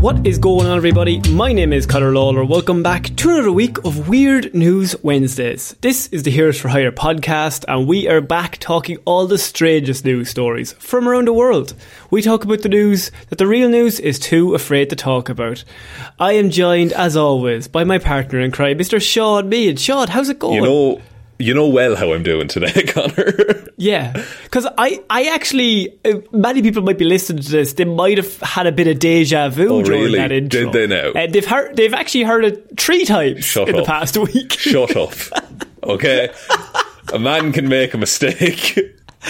What is going on, everybody? My name is Conor Lawler. Welcome back to another week of Weird News Wednesdays. This is the Heroes for Hire podcast, and we are back talking all the strangest news stories from around the world. We talk about the news that the real news is too afraid to talk about. I am joined, as always, by my partner in crime, Mr. Sean Mead. Sean, how's it going? You know, you know well how I'm doing today, Connor. Yeah, because I, I actually, uh, many people might be listening to this. They might have had a bit of deja vu Oh, during really? that intro. Did they now? Uh, they've heard, they've actually heard it three times Shut in the up. past week. Shut up. Okay? A man can make a mistake.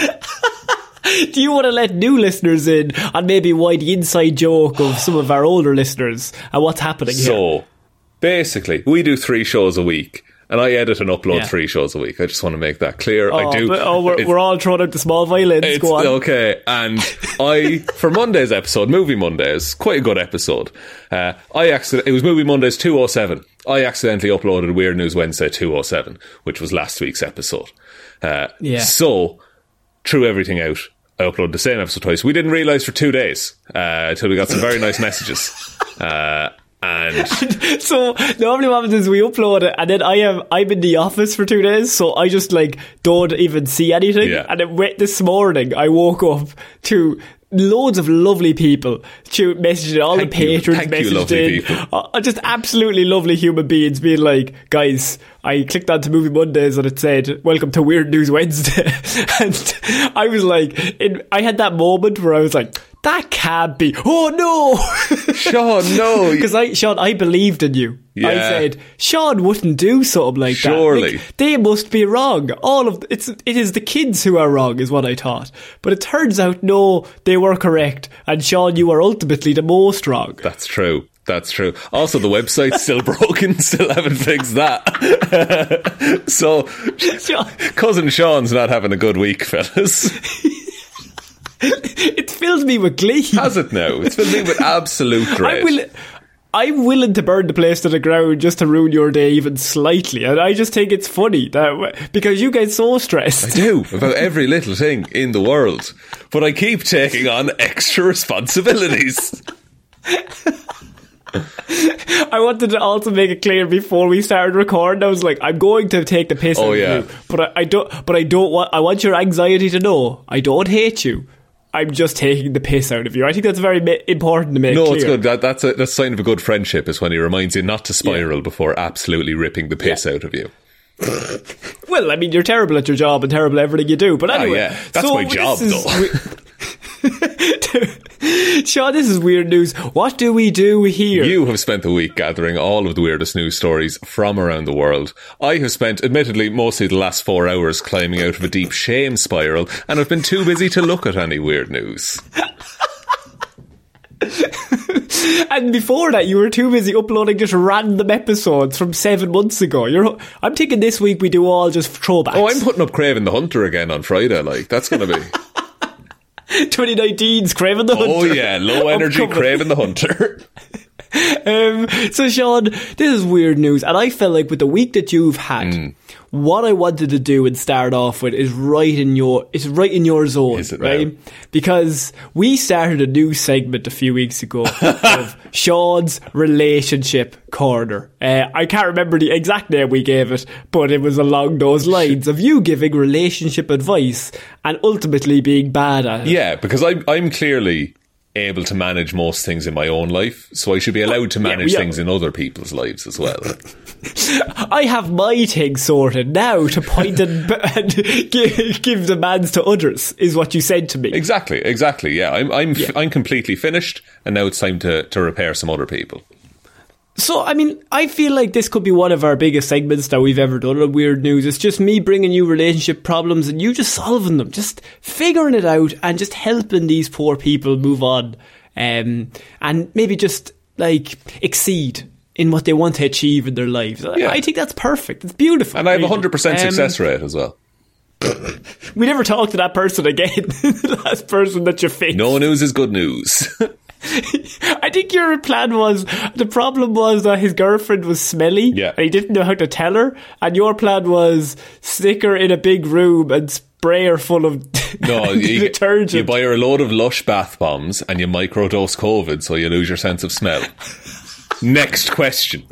Do you want to let new listeners in on maybe why the inside joke of some of our older listeners and what's happening here? So, basically, we do three shows a week, and I edit and upload Yeah. three shows a week. I just want to make that clear. Oh, I do. but- oh, we're, we're all throwing out the small violins. It's Go on. okay, and I for Monday's episode, Movie Mondays, quite a good episode. Uh, I accident it was Movie Mondays two oh seven. I accidentally uploaded Weird News Wednesday two oh seven, which was last week's episode. Uh, Yeah. So threw everything out. I uploaded the same episode twice. We didn't realise for two days uh, until we got some very nice messages. Uh, and So normally what happens is we upload it, and then I am I'm in the office for two days, so I just like don't even see anything. Yeah. And then wait, this morning I woke up to loads of lovely people to messaging all Thank the patrons you, messaged in. Uh, just absolutely lovely human beings being like, guys, I clicked onto Movie Mondays and it said, "Welcome to Weird News Wednesday," and I was like, in, I had that moment where I was like. That can't be. Oh no! Sean, no, Because I, Sean, I believed in you. I said Sean wouldn't do something like that. Surely. They must be wrong. All of it's it is the kids who are wrong, is what I thought. But it turns out no, they were correct, and Sean, you are ultimately the most wrong. That's true. That's true. Also, the website's still broken. Still haven't fixed that. so, Sean, cousin Sean's not having a good week, fellas. it fills me with glee. Has it now? It's filled me with absolute dread. Willing. I'm willing to burn the place to the ground just to ruin your day even slightly, and I just think it's funny that because you get so stressed. I do about every little thing in the world, but I keep taking on extra responsibilities. I wanted to also make it clear before we started recording. I was like, I'm going to take the piss Oh, out yeah. of you, but I, I don't. But I don't want. I want your anxiety to know I don't hate you. I'm just taking the piss out of you. I think that's very ma- important to make. No, clear. it's good. That, that's a that's a sign of a good friendship. Is when he reminds you not to spiral before absolutely ripping the piss out of you. Well, I mean, you're terrible at your job and terrible at everything you do. But ah, anyway, yeah. That's so my job, is though. Sean, this is weird news. What do we do here? You have spent the week gathering all of the weirdest news stories from around the world. I have spent, admittedly, mostly the last four hours climbing out of a deep shame spiral, and I've been too busy to look at any weird news. and before that, you were too busy uploading just random episodes from seven months ago. You're. I'm thinking this week we do all just throwbacks. Oh, I'm putting up Kraven the Hunter again on Friday. Like that's going to be. 2019's Kraven the Hunter. Oh yeah, low energy Kraven the Hunter. Um, so, Sean, this is weird news, and I felt like with the week that you've had, Hmm. What I wanted to do and start off with is right in your is right in your zone, Is it right? now? Because we started a new segment a few weeks ago of Sean's relationship corner. Uh, I can't remember the exact name we gave it, but it was along those lines of you giving relationship advice and ultimately being bad at it. Yeah, because I'm I'm clearly able to manage most things in my own life, so I should be allowed to manage yeah. things in other people's lives as well. I have my thing sorted now to point and, and give, give demands to others, is what you said to me. exactly, exactly. Yeah, I'm I'm f- I'm completely finished, and now it's time to to repair some other people. So, I mean, I feel like this could be one of our biggest segments that we've ever done on Weird News. It's just me bringing you relationship problems and you just solving them, just figuring it out and just helping these poor people move on um, and maybe just like exceed in what they want to achieve in their lives. I- Yeah. I think that's perfect. It's beautiful. And I have a hundred percent Um, success rate as well. We never talked to that person again. the last person that you fixed. No news is good news. I think your plan was the problem was that his girlfriend was smelly Yeah. and he didn't know how to tell her. And your plan was stick her in a big room and spray her full of No, you, detergent. you buy her a load of Lush bath bombs and you microdose COVID so you lose your sense of smell. Next question.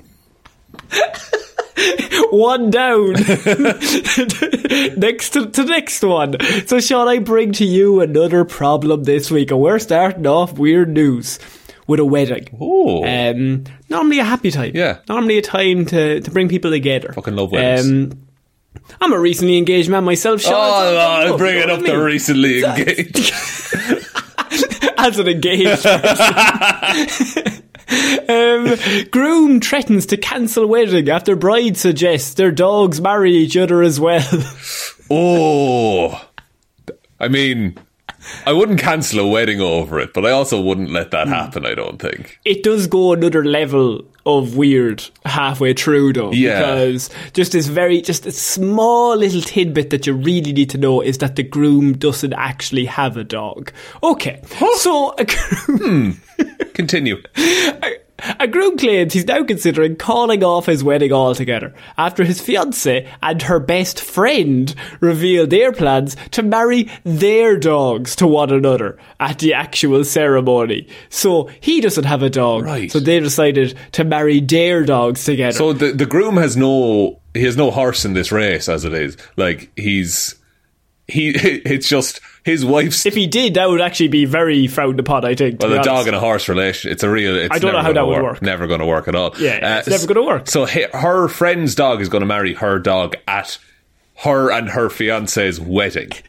one down. next to, to next one. So, Sean, I bring to you another problem this week, and we're starting off weird news with a wedding. Oh. Um, normally a happy time. Yeah. Normally a time to, to bring people together. Fucking love weddings. Um, I'm a recently engaged man myself, Sean. Oh, oh, bring it up I to mean? recently engaged. As an engaged person. Um, groom threatens to cancel wedding after bride suggests their dogs marry each other as well. Oh. I mean, I wouldn't cancel a wedding over it, but I also wouldn't let Hmm. that happen, I don't think. it does go another level of weird halfway through though Yeah. because just this very just a small little tidbit that you really need to know is that the groom doesn't actually have a dog okay so a groom, Continue. a groom claims he's now considering calling off his wedding altogether after his fiancée and her best friend revealed their plans to marry their dogs to one another at the actual ceremony. So he doesn't have a dog. Right. So they decided to marry their dogs together. So the the groom has no he has no horse in this race as it is. Like he's he it's just his wife's if he did, that would actually be very frowned upon, I think. to well, be a dog and a horse relation. It's a real. It's I don't know how that gonna would work. work. Never going to work at all. Yeah, it's Uh, never gonna work. So her friend's dog is going to marry her dog at her and her fiance's wedding.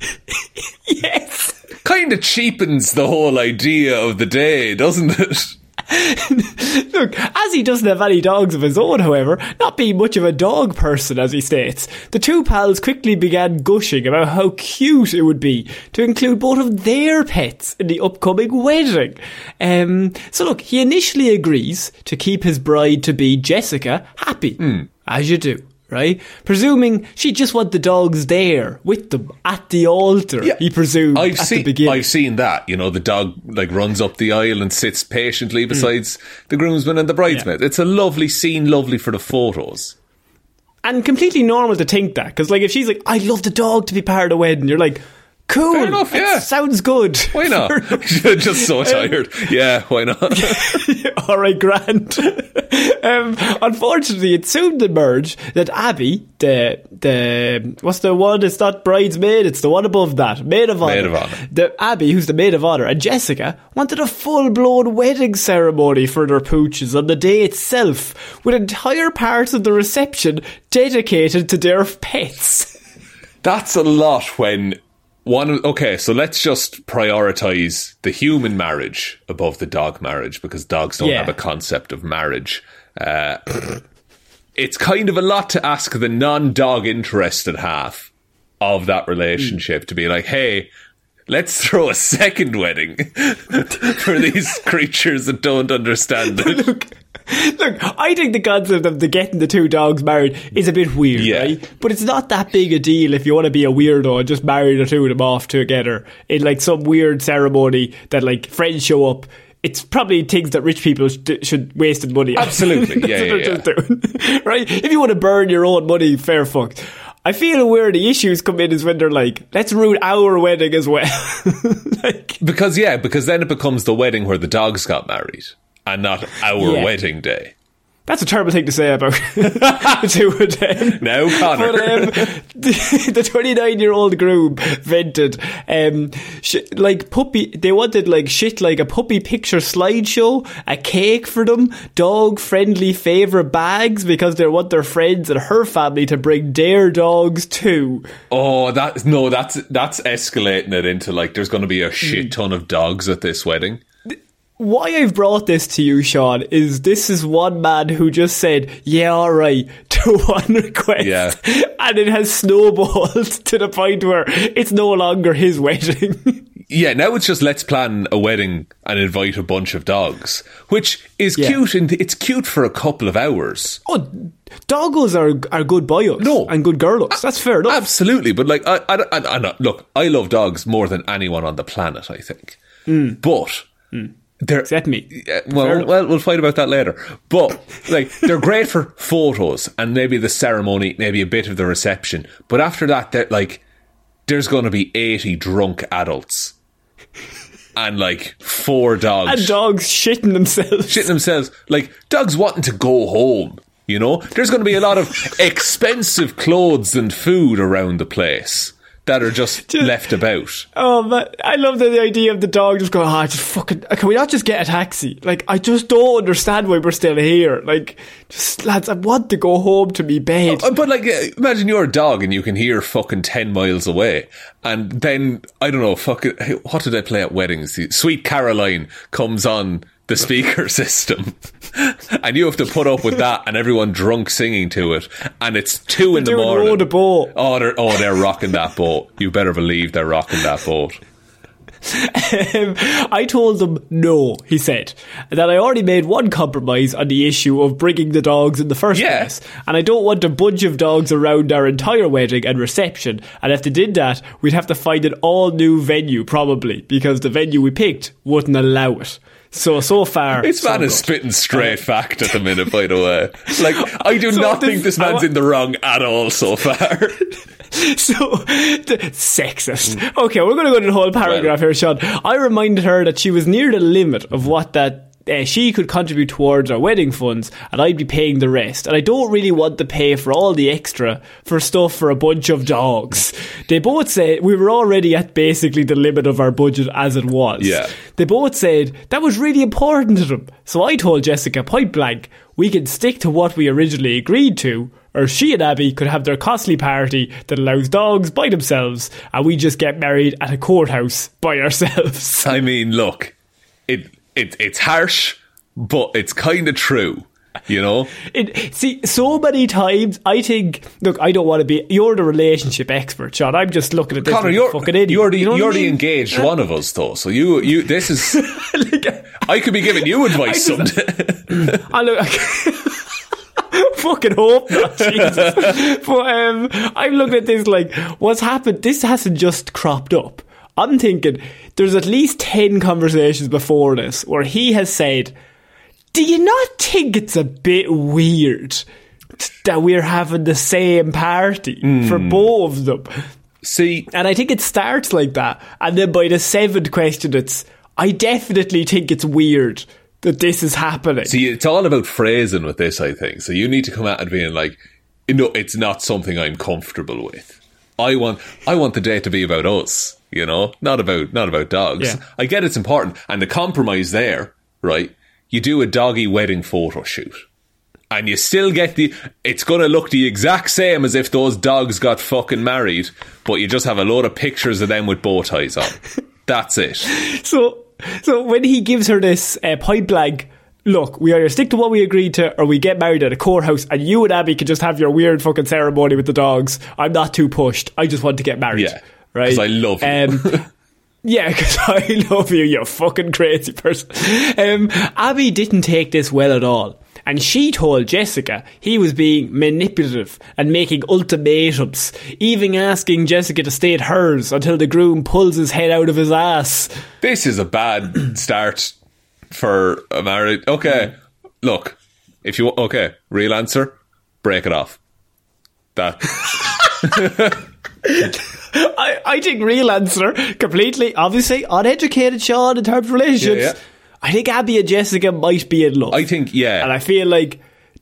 Yes. Kind of cheapens the whole idea of the day, doesn't it? Look, as he doesn't have any dogs of his own, however, not being much of a dog person, as he states, the two pals quickly began gushing about how cute it would be to include both of their pets in the upcoming wedding. Um, so look, he initially agrees to keep his bride to be Jessica happy, as you do. Right? Presuming she just want the dogs there with them at the altar, Yeah. he presumed I've at seen the beginning. I've seen that. You know, the dog like runs up the aisle and sits patiently Hmm. besides the groomsmen and the bridesmaids. It's a lovely scene, lovely for the photos. and completely normal to think that because like if she's like i'd love the dog to be part of the wedding you're like cool Fair enough, that yeah. sounds good Why not? just so tired. Yeah, why not? all right grand um, unfortunately it soon emerged that abby the the what's the one it's not bridesmaid it's the one above that maid of honor Maid of honour. the abby who's the maid of honor and jessica wanted a full-blown wedding ceremony for their pooches on the day itself with entire parts of the reception dedicated to their pets That's a lot when one. Okay, so let's just prioritize the human marriage above the dog marriage because dogs don't Yeah. have a concept of marriage. Uh, it's kind of a lot to ask the non-dog interested half of that relationship to be like, hey. Let's throw a second wedding for these creatures that don't understand it. Look, look, I think the concept of the getting the two dogs married is a bit weird, Yeah. right? But it's not that big a deal if you want to be a weirdo and just marry the two of them off together in like some weird ceremony that like friends show up. It's probably things that rich people sh- should waste money on. Absolutely. That's Yeah, what yeah, they're just doing. right? If you want to burn your own money, fair fuck. I feel where the issues come in is when they're like, let's ruin our wedding as well. like, Because yeah, because then it becomes the wedding where the dogs got married and not our Yeah. wedding day. That's a terrible thing to say about two of them. Now, Connor. But um, the 29 year old groom vented, um, sh- like puppy, they wanted like shit like a puppy picture slideshow, a cake for them, dog friendly favourite bags because they want their friends and her family to bring their dogs too. Oh, that no, that's that's escalating it into like there's going to be a shit ton of dogs at this wedding. Why I've brought this to you, Sean, is this is one man who just said, yeah, alright, to one request. Yeah. And it has snowballed to the point where it's no longer his wedding. Yeah, now it's just let's plan a wedding and invite a bunch of dogs, which is Yeah. cute. And it's cute for a couple of hours. oh, doggos are, are good boyos. No. And good girls. That's fair enough. Absolutely, but like I, I, I, I, look, I love dogs more than anyone on the planet. I think, Hmm. but they're Except me. Well, well, we'll fight about that later. But like, they're great for photos and maybe the ceremony, maybe a bit of the reception. But after that, they're like, there's going to be eighty drunk adults and like four dogs And dogs shitting themselves. shitting themselves. Like dogs wanting to go home. You know, there's going to be a lot of expensive clothes and food around the place that are just, left about. Oh man, I love the, the idea of the dog just going, ah, just fucking, can we not just get a taxi? Like, I just don't understand why we're still here. Like, just lads, I want to go home to me bed. Uh, But like, uh, imagine you're a dog and you can hear fucking ten miles away, and then I don't know, fucking, what did I play at weddings? Sweet Caroline comes on the speaker system, and you have to put up with that, and everyone drunk singing to it, and it's two in the Doing morning. row the boat. Oh, they're oh they're rocking that boat. You better believe they're rocking that boat. Um, I told them no, he said, that I already made one compromise on the issue of bringing the dogs in the first Yeah. place, and I don't want a bunch of dogs around our entire wedding and reception. And if they did that, we'd have to find an all new venue, probably, because the venue we picked wouldn't allow it. So, so far. This so man is good. spitting straight uh, fact at the minute, by the way. Like, I do So not this- think this man's wa- in the wrong at all so far. So, the, sexist. Okay, we're going to go to the whole paragraph here, Sean. I reminded her that she was near the limit of what that uh, she could contribute towards our wedding funds, and I'd be paying the rest. And I don't really want to pay for all the extra for stuff for a bunch of dogs. They both said we were already at basically the limit of our budget as it was. Yeah. They both said that was really important to them. So I told Jessica point blank, we can stick to what we originally agreed to, or she and Abby could have their costly party that allows dogs by themselves, and we just get married at a courthouse by ourselves. I mean, look, it, it it's harsh, but it's kind of true. You know, It, see, so many times, I think, look, I don't want to be, you're the relationship expert, Sean. I'm just looking at this Connor, you're fucking idiot. you're the You know you're I the mean? engaged one of us, though. So you you this is I could be giving you advice someday. I look. Fucking hope not, Jesus. but um, I'm looking at this like, what's happened? This hasn't just cropped up. I'm thinking there's at least 10 conversations before this where he has said, Do you not think it's a bit weird that we're having the same party for hmm. both of them? See, And I think it starts like that. And then by the seventh question, it's, I definitely think it's weird that this is happening. See, it's all about phrasing with this, I think. So you need to come out and being like, no, it's not something I'm comfortable with. I want, I want the day to be about us, you know, not about, not about dogs. Yeah. I get it's important, and the compromise there, right? You do a doggy wedding photo shoot, and you still get the. It's going to look the exact same as if those dogs got fucking married, but you just have a load of pictures of them with bow ties on. That's it. So, so when he gives her this uh, point blank, look, we either stick to what we agreed to, or we get married at a courthouse, and you and Abby can just have your weird fucking ceremony with the dogs. I'm not too pushed. I just want to get married. Yeah, right. 'cause I love you. Um, yeah, because I love you, you fucking crazy person. Um, Abby didn't take this well at all. And she told Jessica he was being manipulative and making ultimatums, even asking Jessica to stay at hers until the groom pulls his head out of his ass. this is a bad start for a marriage. Okay, look, if you okay, real answer, break it off. That I, I think real answer, completely, obviously, uneducated Sean in terms of relationships. Yeah, yeah. I think Abby and Jessica might be in love. I think, yeah. And I feel like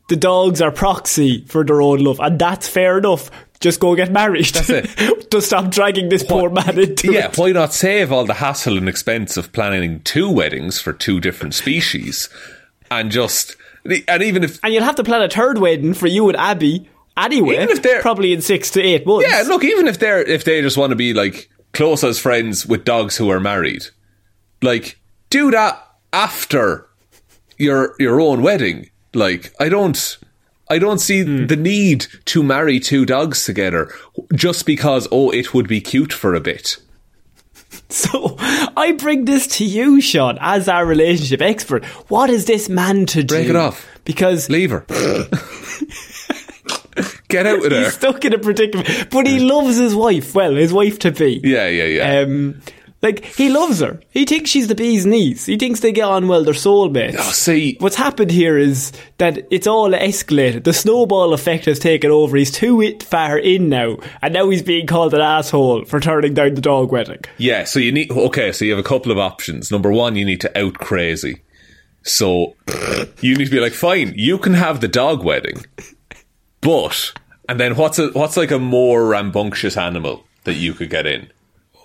the dogs are proxy for their own love, and that's fair enough. Just go get married. That's it. Just stop dragging this poor man into yeah, it. why not save all the hassle and expense of planning two weddings for two different species, and just and even if And you'll have to plan a third wedding for you and Abby anyway. Even if they're- probably in six to eight months. yeah, look, even if they're if they just want to be like close as friends with dogs who are married, like do that after your your own wedding. Like I don't. I don't see hmm. the need to marry two dogs together just because, oh, it would be cute for a bit. So I bring this to you, Sean, as our relationship expert. What is this man to do? Break it off. Because Leave her. Get out of there. he's stuck in a predicament. But he loves his wife. Well, his wife to be. Yeah, yeah, yeah. Um, Like he loves her. He thinks she's the bee's knees. He thinks they get on well. They're soulmates. Oh, see, What's happened here is that it's all escalated. The snowball effect has taken over. He's too it far in now, and now he's being called an asshole for turning down the dog wedding. yeah. So you need okay. So you have a couple of options. Number one, you need to out crazy. So you need to be like, fine, you can have the dog wedding, but and then what's a what's like a more rambunctious animal that you could get in?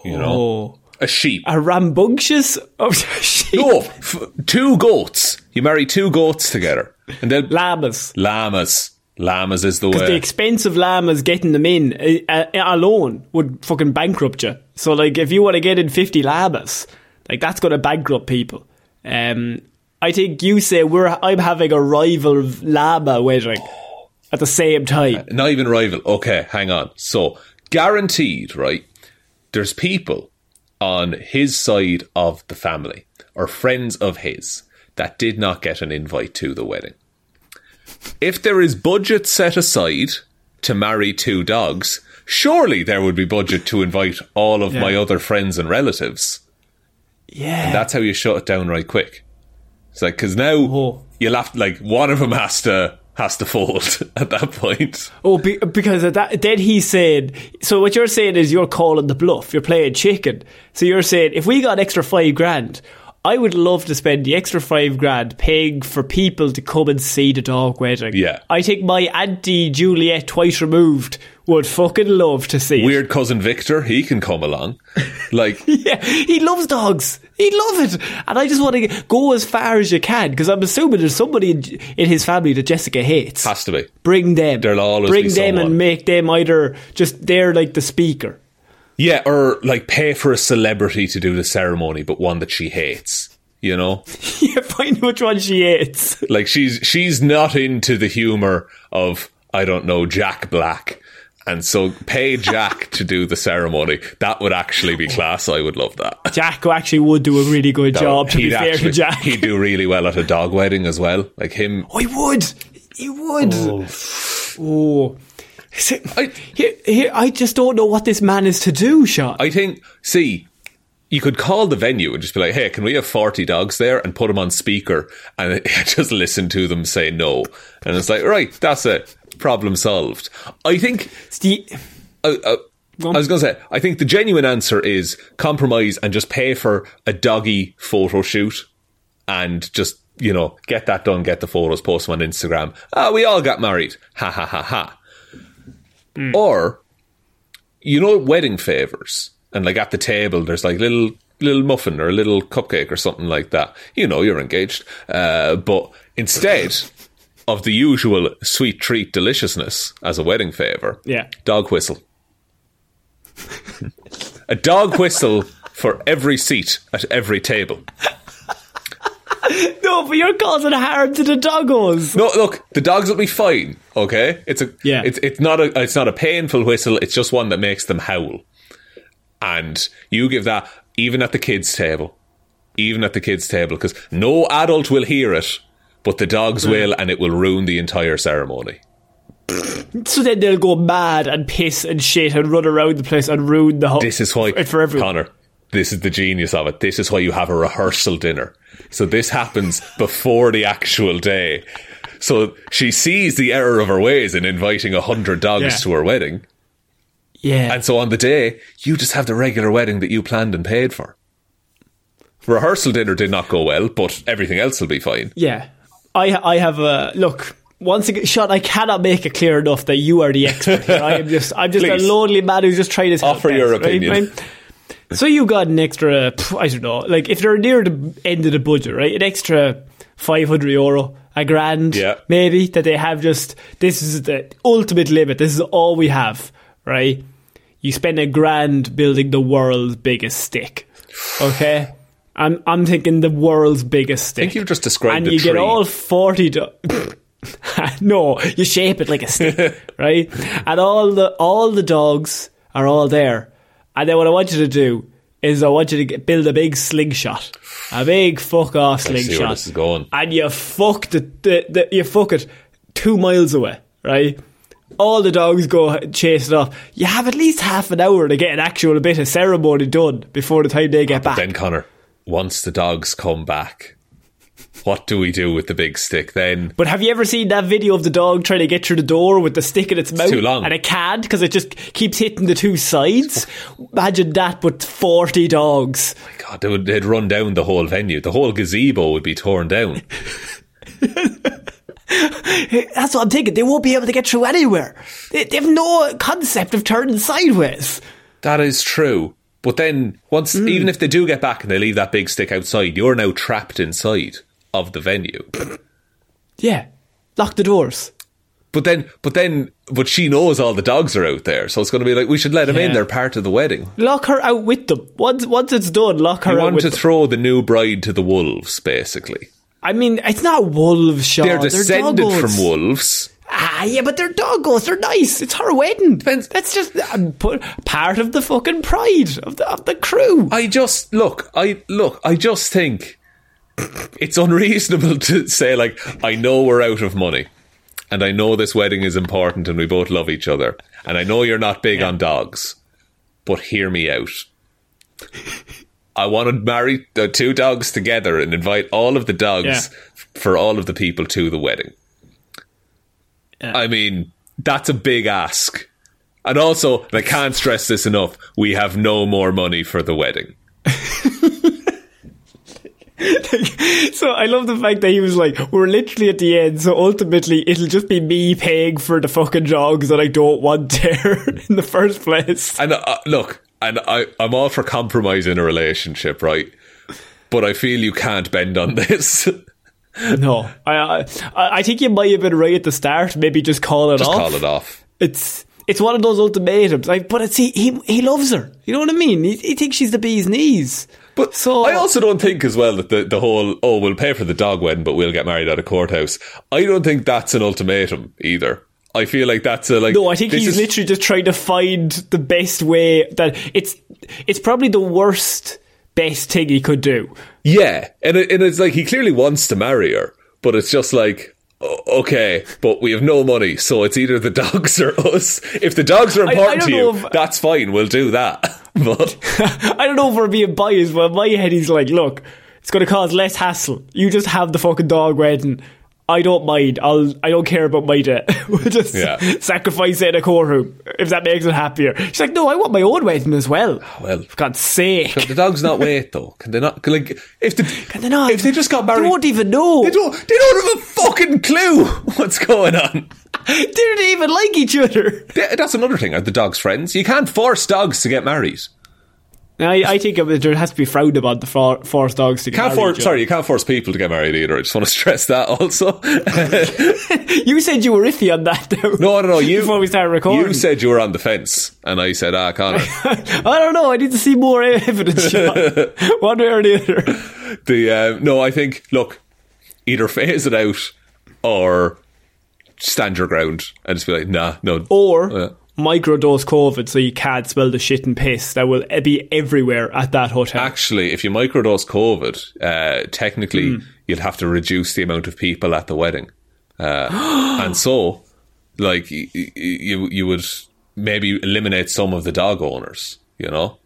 You know, Oh, a sheep. a rambunctious oh, sheep. No, f- two goats. You marry two goats together, and then llamas. llamas. Llamas is the way. The way. expensive llamas getting them in uh, alone would fucking bankrupt you. So, like, if you want to get in 50 llamas, like, that's going to bankrupt people. Um, I think you say we're I'm having a rival llama wedding at the same time. Uh, not even rival. Okay, hang on. So guaranteed, right? There's people on his side of the family or friends of his that did not get an invite to the wedding. If there is budget set aside to marry two dogs, surely there would be budget to invite all of my other friends and relatives. Yeah. And That's how you shut it down right quick. It's like because now Oh. you'll have like one of them has to has to fold at that point. Oh, be, because of that, then he said. So what you're saying is you're calling the bluff. You're playing chicken. So you're saying if we got extra five grand, I would love to spend the extra five grand paying for people to come and see the dog wedding. Yeah. I think my auntie Juliet, twice removed, would fucking love to see it. Weird cousin Victor, he can come along. Like Yeah, he loves dogs. He'd love it. And I just want to go as far as you can because I'm assuming there's somebody in, in his family that Jessica hates. has to be. Bring them. There'll always Bring them someone. and make them either just they're like the speaker. Yeah, or like pay for a celebrity to do the ceremony, but one that she hates. You know, yeah, find which one she hates. like she's she's not into the humor of I don't know Jack Black, and so pay Jack to do the ceremony. That would actually be class. I would love that. Jack actually would do a really good job. To be He'd fair actually- to Jack, he'd do really well at a dog wedding as well. Like him, oh, he would. He would. Oh. oh. See, I- here, here, I just don't know what this man is to do, Sean. I think. See, you could call the venue and just be like, "Hey, can we have forty dogs there?" and put them on speaker and just listen to them say no. And it's like, right, that's it. Problem solved. I think. The- Uh, uh, I was going to say, I think the genuine answer is compromise and just pay for a doggy photo shoot and just, you know, get that done, get the photos, post them on Instagram. Ah, we all got married. Ha ha ha ha. Or, you know, wedding favors. And like at the table, there's like little little muffin or a little cupcake or something like that. You know, you're engaged. Uh, but instead of the usual sweet treat deliciousness as a wedding favor, Yeah. dog whistle. a dog whistle for every seat at every table. no, but you're causing harm to the doggos. No, look, the dogs will be fine. Okay, it's a Yeah. It's it's not a it's not a painful whistle. It's just one that makes them howl. And you give that even at the kids' table, even at the kids' table, because no adult will hear it, but the dogs mm. will, and it will ruin the entire ceremony. So then they'll go mad and piss and shit and run around the place and ruin the whole. This is why, for everyone. Connor. This is the genius of it. This is why you have a rehearsal dinner. So this happens before the actual day. So she sees the error of her ways in inviting a hundred dogs Yeah. to her wedding. Yeah. And so on the day, you just have the regular wedding that you planned and paid for. Rehearsal dinner did not go well, but everything else will be fine. Yeah, I I have a look. Once again, Sean, I cannot make it clear enough that you are the expert here. I am just, I'm just a lonely man who's just trying to Offer your opinion. So you got an extra, I don't know, like if they're near the end of the budget, right? An extra five hundred euro, a grand, Yeah. maybe that they have. Just this is the ultimate limit. This is all we have, right? You spend a grand building the world's biggest stick, okay? I'm I'm thinking the world's biggest stick. I think you've just described and you get all 40 do- no you shape it like a stick right and all the all the dogs are all there and then what i want you to do is i want you to get, build a big slingshot a big fuck off see where slingshot this is going. and you fuck the, the, the you fuck it two miles away right all the dogs go chase it off. You have at least half an hour to get an actual bit of ceremony done before the time they get back. Then Connor, once the dogs come back, what do we do with the big stick then? But have you ever seen that video of the dog trying to get through the door with the stick in its mouth? too long. And it can't because it just keeps hitting the two sides? Imagine that with 40 dogs. Oh my god, they would, they'd run down the whole venue. The whole gazebo would be torn down. That's what I'm thinking. They won't be able to get through anywhere. They, they have no concept of turning sideways. that is true. But then, once, Hmm. even if they do get back and they leave that big stick outside, you're now trapped inside of the venue. Yeah. Lock the doors. But then, but then, but she knows all the dogs are out there, so it's going to be like we should let them in. They're part of the wedding. Lock her out with them. Once, once it's done, lock her out. You out want to them. throw the new bride to the wolves, basically. I mean, it's not wolves, Sean. They're descended doggos. from wolves. Ah, yeah, but they're doggos. They're nice. It's her wedding. Depends- That's just um, put, part of the fucking pride of the, of the crew. I just look. I look. I just think it's unreasonable to say like I know we're out of money, and I know this wedding is important, and we both love each other, and I know you're not big on dogs, but hear me out. I want to marry the two dogs together and invite all of the dogs Yeah. for all of the people to the wedding. Yeah. I mean, that's a big ask. And also, and I can't stress this enough, we have no more money for the wedding. So I love the fact that he was like, we're literally at the end, so ultimately it'll just be me paying for the fucking dogs that I don't want there in the first place. And uh, look, and I, I'm all for compromise in a relationship, right? But I feel you can't bend on this. No, I, I I think you might have been right at the start. Maybe just call it off. Just call it off. It's it's one of those ultimatums. Like, but it's he he, he loves her. You know what I mean? He, he thinks she's the bee's knees. But So- I also don't think as well that the, the whole, oh, we'll pay for the dog wedding, but we'll get married at a courthouse. I don't think that's an ultimatum either. I feel like that's a like. No, I think he's is- literally just trying to find the best way that it's it's probably the worst best thing he could do. Yeah, and, it, and it's like he clearly wants to marry her, but it's just like, okay, but we have no money, so it's either the dogs or us. If the dogs are important don't to you, if- that's fine, we'll do that. But I don't know if we're being biased, but in my head he's like, look, it's going to cause less hassle. You just have the fucking dog wedding. I don't mind. I'll. I don't care about my debt. we'll just Yeah. sacrifice it in a courtroom if that makes it happier. She's like, no, I want my own wedding as well. Ah, well, For God's sake. the dogs not wait though. Can they not? can, Like, if the Can they not? if they just got married, They won't even know. they don't. They don't have a fucking clue what's going on. They don't even like each other. That's another thing. Are the dogs friends? You can't force dogs to get married. I, I think there has to be frowned upon the for, forced dogs to get Can't married, force. Sorry, you can't force people to get married either. I just want to stress that also. You said you were iffy on that, though. No, no, no. You Before we started recording. You said you were on the fence, and I said, "Ah, Connor." I don't know. I need to see more evidence. Sean. One way or the other. the uh, no, I think look, either phase it out or stand your ground and just be like, "Nah, no." Or Yeah. Microdose COVID so you can't smell the shit and piss that will be everywhere at that hotel. Actually, if you microdose COVID, uh, technically Hmm. you'll have to reduce the amount of people at the wedding, uh, and so, like, y- y- you you would maybe eliminate some of the dog owners. You know,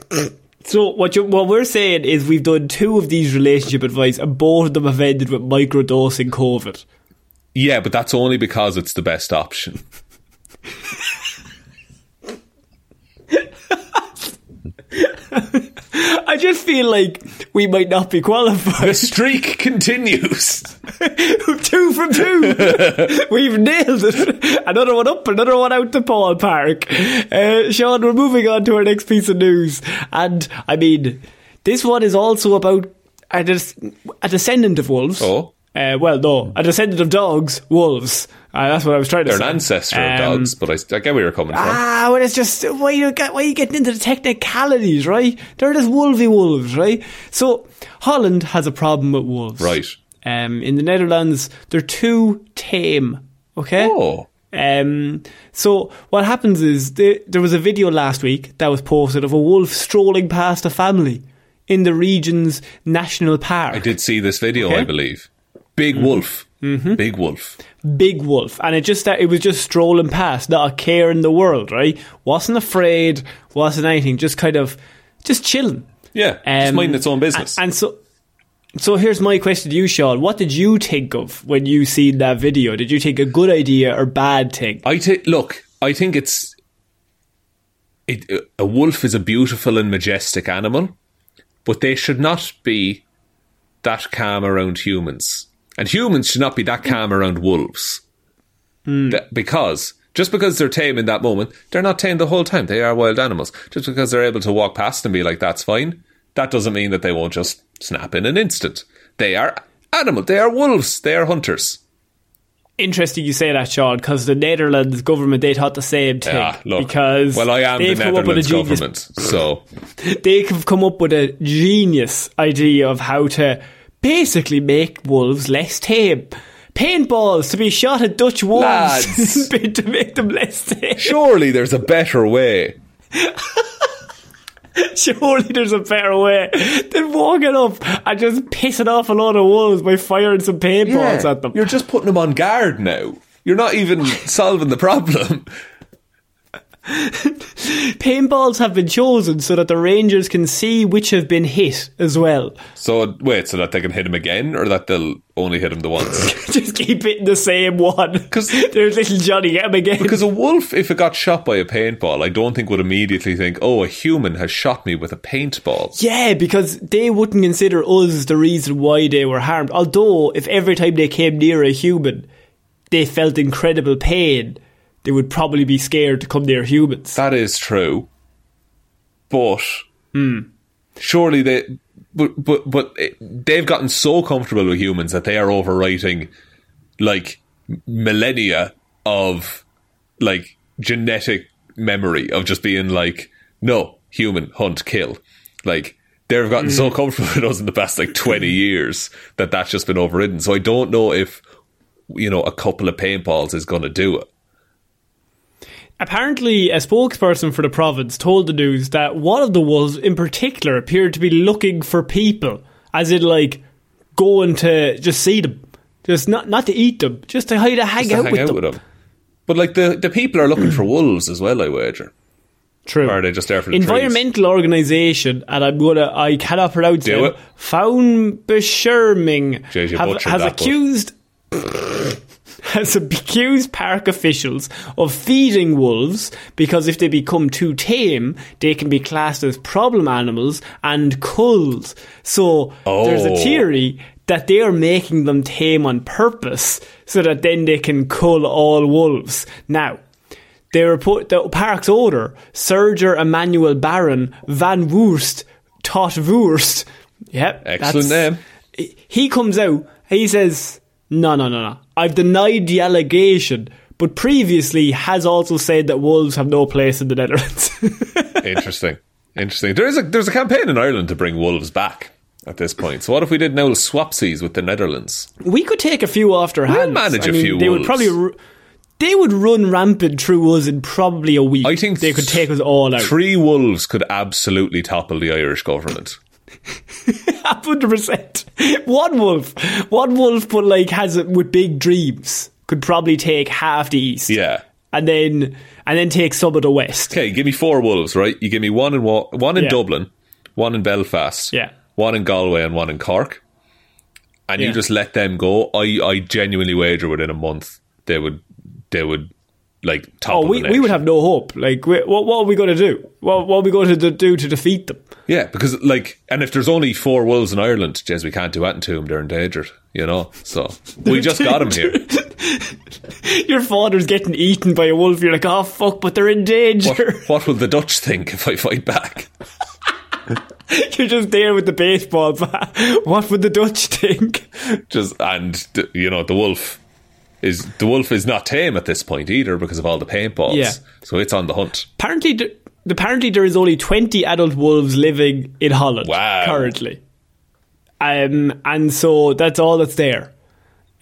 So what you, what we're saying is we've done two of these relationship advice and both of them have ended with microdosing COVID. yeah, but that's only because it's the best option. I just feel like we might not be qualified. The streak continues. two from two. We've nailed it. Another one up, another one out to Paul Park. Uh, Sean, we're moving on to our next piece of news. And, I mean, this one is also about a, des- a descendant of wolves. Oh. Uh, well, no, a descendant of dogs, wolves. Uh, that's what I was trying to They're say. an ancestor of Um, dogs, but I, I get where you're coming from. Ah, well, it's just why you get why you getting into the technicalities, right? They're just wolvy wolves, right? So Holland has a problem with wolves, Right. Um, in the Netherlands, they're too tame. Okay. Oh. Um, so what happens is the, there was a video last week that was posted of a wolf strolling past a family in the region's national park. I did see this video, Okay. I believe. Big wolf. Mm-hmm. Big wolf. big wolf, and it just it was just strolling past, not a care in the world, right? Wasn't afraid, wasn't anything, just kind of just chilling. Yeah, just Um, minding its own business. And, and so, so here's my question to you, Sean. What did you think of when you seen that video? Did you think a good idea or bad thing? I t- look. I think it's it. A wolf is a beautiful and majestic animal, but they should not be that calm around humans, and humans should not be that calm around wolves. That- because just because they're tame in that moment, they're not tame the whole time. They are wild animals. Just because they're able to walk past and be like, "That's fine," that doesn't mean that they won't just snap in an instant. They are animal. They are wolves. They are hunters. Interesting you say that, Sean, because the Netherlands government they thought the same thing. Ah, look. because well, I am the they've come up with a Netherlands genius government, so they've come up with a genius idea of how to basically make wolves less tame. Paintballs to be shot at Dutch wolves to make them less tame. surely there's a better way. Surely there's a better way than walking up and just pissing off a lot of wolves by firing some paintballs at them. You're just putting them on guard now. You're not even solving the problem. Paintballs have been chosen so that the Rangers can see which have been hit as well. So wait, so that they can hit him again, or that they'll only hit him the once? just keep hitting the same one. 'Cause- there's little Johnny, get him again. Because a wolf, if it got shot by a paintball, I don't think would immediately think, "Oh, a human has shot me with a paintball." Yeah, because they wouldn't consider us the reason why they were harmed. Although, if every time they came near a human, they felt incredible pain, they would probably be scared to come near humans. That is true, but hmm. surely they but but but they've gotten so comfortable with humans that they are overwriting like millennia of like genetic memory of just being like no human hunt kill. Like they've gotten so hmm. comfortable with us in the past like 20 years that that's just been overridden. So i don't know if you know a couple of paintballs is going to do it Apparently, a spokesperson for the province told the news that one of the wolves in particular appeared to be looking for people, as in, like, going to just see them. Just not, not to eat them, just to hide, to hang, out, hang with, out them. with them but like the, the people are looking for wolves as well i wager True. or are they just there for the trees? Environmental organisation, and I'm gonna, I cannot pronounce Do it. Jeez, you have, has accused has accused park officials of feeding wolves because if they become too tame, they can be classed as problem animals and culls. So there's a Oh. theory that they are making them tame on purpose so that then they can cull all wolves. Now, they report the park's owner, Seger Emmanuel Baron van Voorst, Tot Voorst. Yep. Excellent name. He comes out, he says, no, no, no, no. I've denied the allegation, but previously has also said that wolves have no place in the Netherlands. interesting interesting there is a there's a campaign in ireland to bring wolves back at this point so what if we did now swapsies with the netherlands we could take a few off their We'll manage I a mean, few They would probably. They would run rampant through us in probably a week. I think they could take us all out. three wolves could absolutely topple the irish government hundred percent. One wolf, one wolf, but like has it with big dreams. Could probably take half the east. yeah and then and then take some of the west. okay give me four wolves right you give me one in Wa- one in Yeah. dublin one in belfast Yeah. one in galway and one in cork and you just let them go i i genuinely wager within a month they would they would like top. Oh, we, we would have no hope. Like, we, what what are we going to do? What what are we going to do to defeat them? Yeah, because like, and if there's only four wolves in Ireland, Jez, we can't do anything to them. They're endangered, you know. So we just got them here. Your father's getting eaten by a wolf. You're like, oh fuck, but they're in danger. what will the Dutch think if I fight back? You're just there with the baseball bat. What would the Dutch think? Just and you know the wolf is the wolf is not tame at this point either because of all the paintballs. Yeah. So it's on the hunt. Apparently, th- apparently there is only 20 adult wolves living in Holland Wow. currently. Um, and so that's all that's there.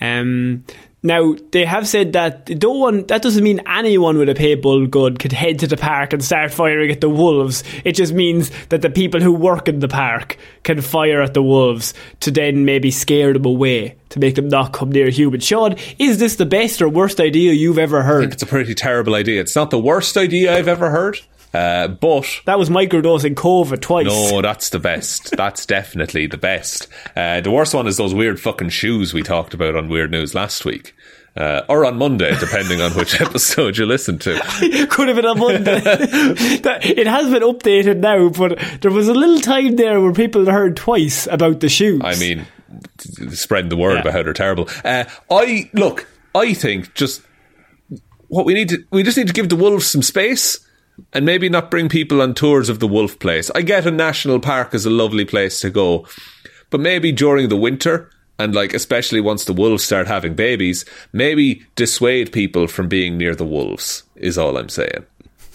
Um, Now they have said that don't want, that doesn't mean anyone with a paintball gun could head to the park and start firing at the wolves. It just means that the people who work in the park can fire at the wolves to then maybe scare them away to make them not come near humans. Sean, is this the best or worst idea you've ever heard? It's a pretty terrible idea. It's not the worst idea I've ever heard. Uh, but that was microdosing COVID twice. No, that's the best. that's definitely the best. Uh, the worst one is those weird fucking shoes we talked about on Weird News last week. Uh, or on Monday, depending on which episode you listen to. Could have been on Monday. it has been updated now, but there was a little time there where people heard twice about the shoes. I mean, spreading the word yeah. about how they're terrible. Uh, I look. I think just what we need to we just need to give the wolves some space and maybe not bring people on tours of the wolf place. I get a national park is a lovely place to go, but maybe during the winter and like especially once the wolves start having babies, maybe dissuade people from being near the wolves is all I'm saying.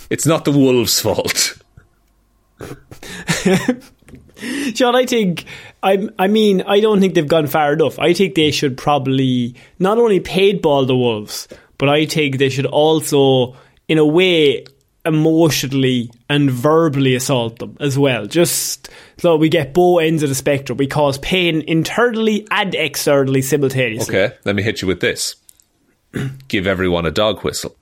It's not the wolves' fault. John, I think I I mean I don't think they've gone far enough. I think they should probably not only paintball the wolves, but I think they should also, in a way, emotionally and verbally assault them as well. Just so we get both ends of the spectrum. We cause pain internally and externally simultaneously. Okay, let me hit you with this. Give everyone a dog whistle.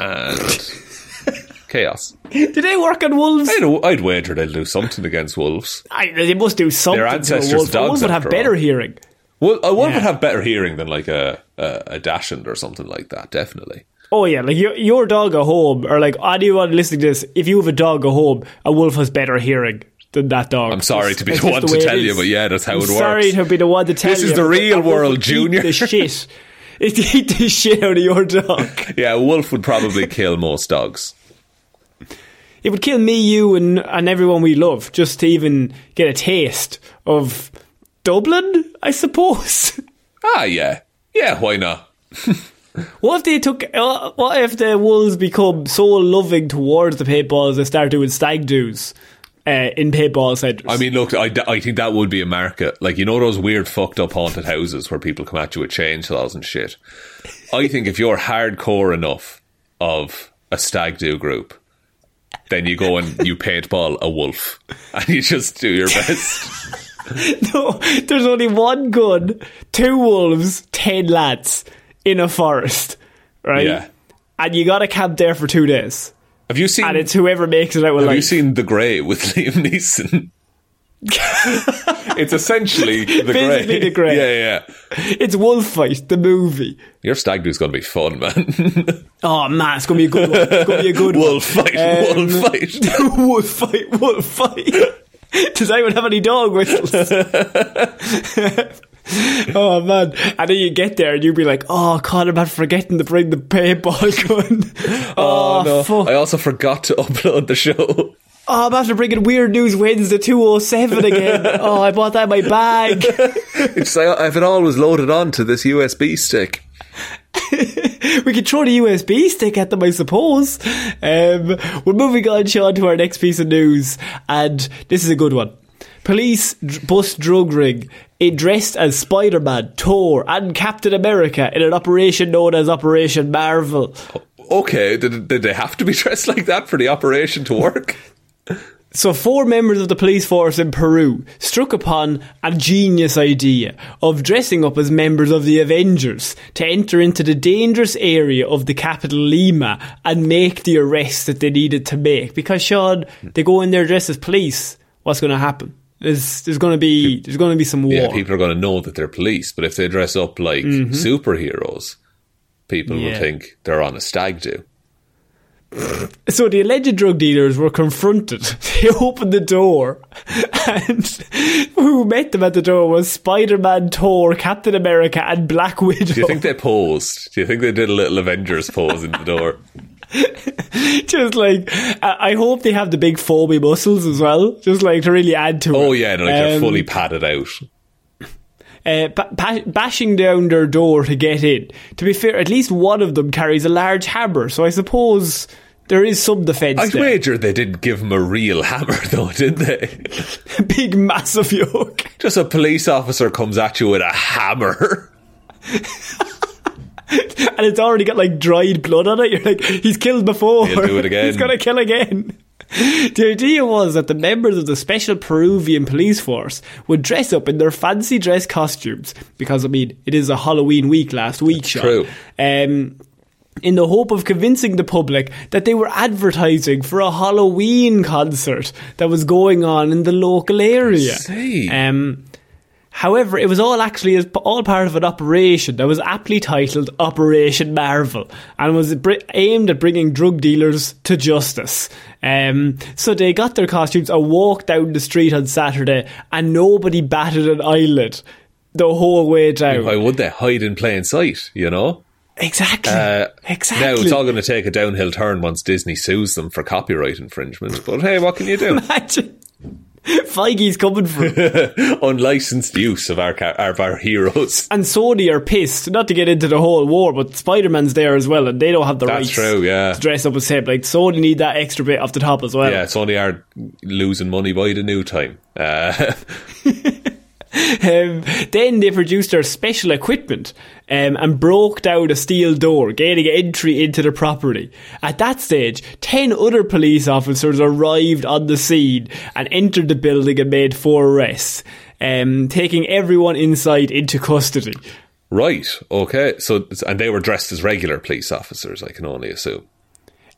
And chaos. Do they work on wolves? I'd, I'd wager they'll do something against wolves. I, they must do something. Their ancestors' to a wolf. dogs. A wolf would have better all. hearing. Well, a wolf yeah. would have better hearing than like a, a, a dachshund or something like that. Definitely. Oh yeah, like your your dog at home, or like anyone listening to this, if you have a dog at home, a wolf has better hearing than that dog. I'm sorry to be the one the to tell you, but yeah, that's how I'm it works. Sorry to be the one to tell this you. This is the real world, Junior. The shit. It eat the shit out of your dog. yeah, a wolf would probably kill most dogs. It would kill me, you, and and everyone we love just to even get a taste of Dublin, I suppose. Ah, yeah, yeah. Why not? What if they took? Uh, what if the wolves become so loving towards the paintballs they start doing stag doos? Uh, in paintball centres. I mean, look, I, I think that would be a market. Like, you know, those weird, fucked up haunted houses where people come at you with chainsaws and shit. I think if you're hardcore enough of a stag do group, then you go and you paintball a wolf and you just do your best. no, there's only one gun, two wolves, ten lads in a forest, right? Yeah. And you got to camp there for two days. Have you seen? And it's whoever makes it out Have life. you seen The Grey with Liam Neeson? it's essentially the Basically grey. the grey. Yeah, yeah. It's Wolf Fight, the movie. Your stag do's going to be fun, man. oh man, it's going to be a good one. It's going to be a good wolf one. Fight, um, wolf fight, wolf fight, wolf fight. Does anyone have any dog whistles? oh man! And then you get there and you'd be like, "Oh God, I'm not forgetting to bring the paintball gun." oh, oh no! Fuck. I also forgot to upload the show. Oh, I'm after bringing Weird News Wednesday 207 again. oh, I bought that in my bag. it's I have it always loaded onto this USB stick. we could throw the USB stick at them, I suppose. Um, we're moving on, Sean, to our next piece of news, and this is a good one. Police bust drug ring it dressed as Spider Man, Thor, and Captain America in an operation known as Operation Marvel. Okay, did, did they have to be dressed like that for the operation to work? So, four members of the police force in Peru struck upon a genius idea of dressing up as members of the Avengers to enter into the dangerous area of the capital Lima and make the arrest that they needed to make. Because, Sean, they go in there dressed as police. What's going to happen? There's, there's going to be there's going to be some war. Yeah, people are going to know that they're police, but if they dress up like mm-hmm. superheroes, people yeah. will think they're on a stag do. So the alleged drug dealers were confronted. They opened the door, and who met them at the door was Spider-Man, Thor, Captain America, and Black Widow. Do you think they posed? Do you think they did a little Avengers pose in the door? just like I hope they have the big foamy muscles as well, just like to really add to oh, it. Oh yeah, no, like um, they're fully padded out. Uh, ba- bashing down their door to get in. To be fair, at least one of them carries a large hammer, so I suppose there is some defence. I wager they didn't give him a real hammer, though, did they? a big, massive yoke. Just a police officer comes at you with a hammer. and it's already got like dried blood on it. You're like, he's killed before. He'll do it again. he's gonna kill again. The idea was that the members of the special Peruvian police force would dress up in their fancy dress costumes because I mean it is a Halloween week last week. True. Um, in the hope of convincing the public that they were advertising for a Halloween concert that was going on in the local area. see. Um, however, it was all actually all part of an operation that was aptly titled Operation Marvel and was aimed at bringing drug dealers to justice. Um, so they got their costumes and walked down the street on Saturday, and nobody batted an eyelid the whole way down. Why would they hide in plain sight? You know. Exactly. Uh, exactly. Now it's all going to take a downhill turn once Disney sues them for copyright infringement. But hey, what can you do? Imagine. Feige's coming for. Unlicensed use of our of our heroes. And Sony are pissed. Not to get into the whole war, but Spider Man's there as well, and they don't have the That's rights true, yeah. to dress up as him. Like Sony need that extra bit off the top as well. Yeah, only our losing money by the new time. Uh, Um, then they produced their special equipment um, and broke down a steel door, gaining entry into the property. At that stage, ten other police officers arrived on the scene and entered the building and made four arrests, um, taking everyone inside into custody. right, okay. So and they were dressed as regular police officers, I can only assume.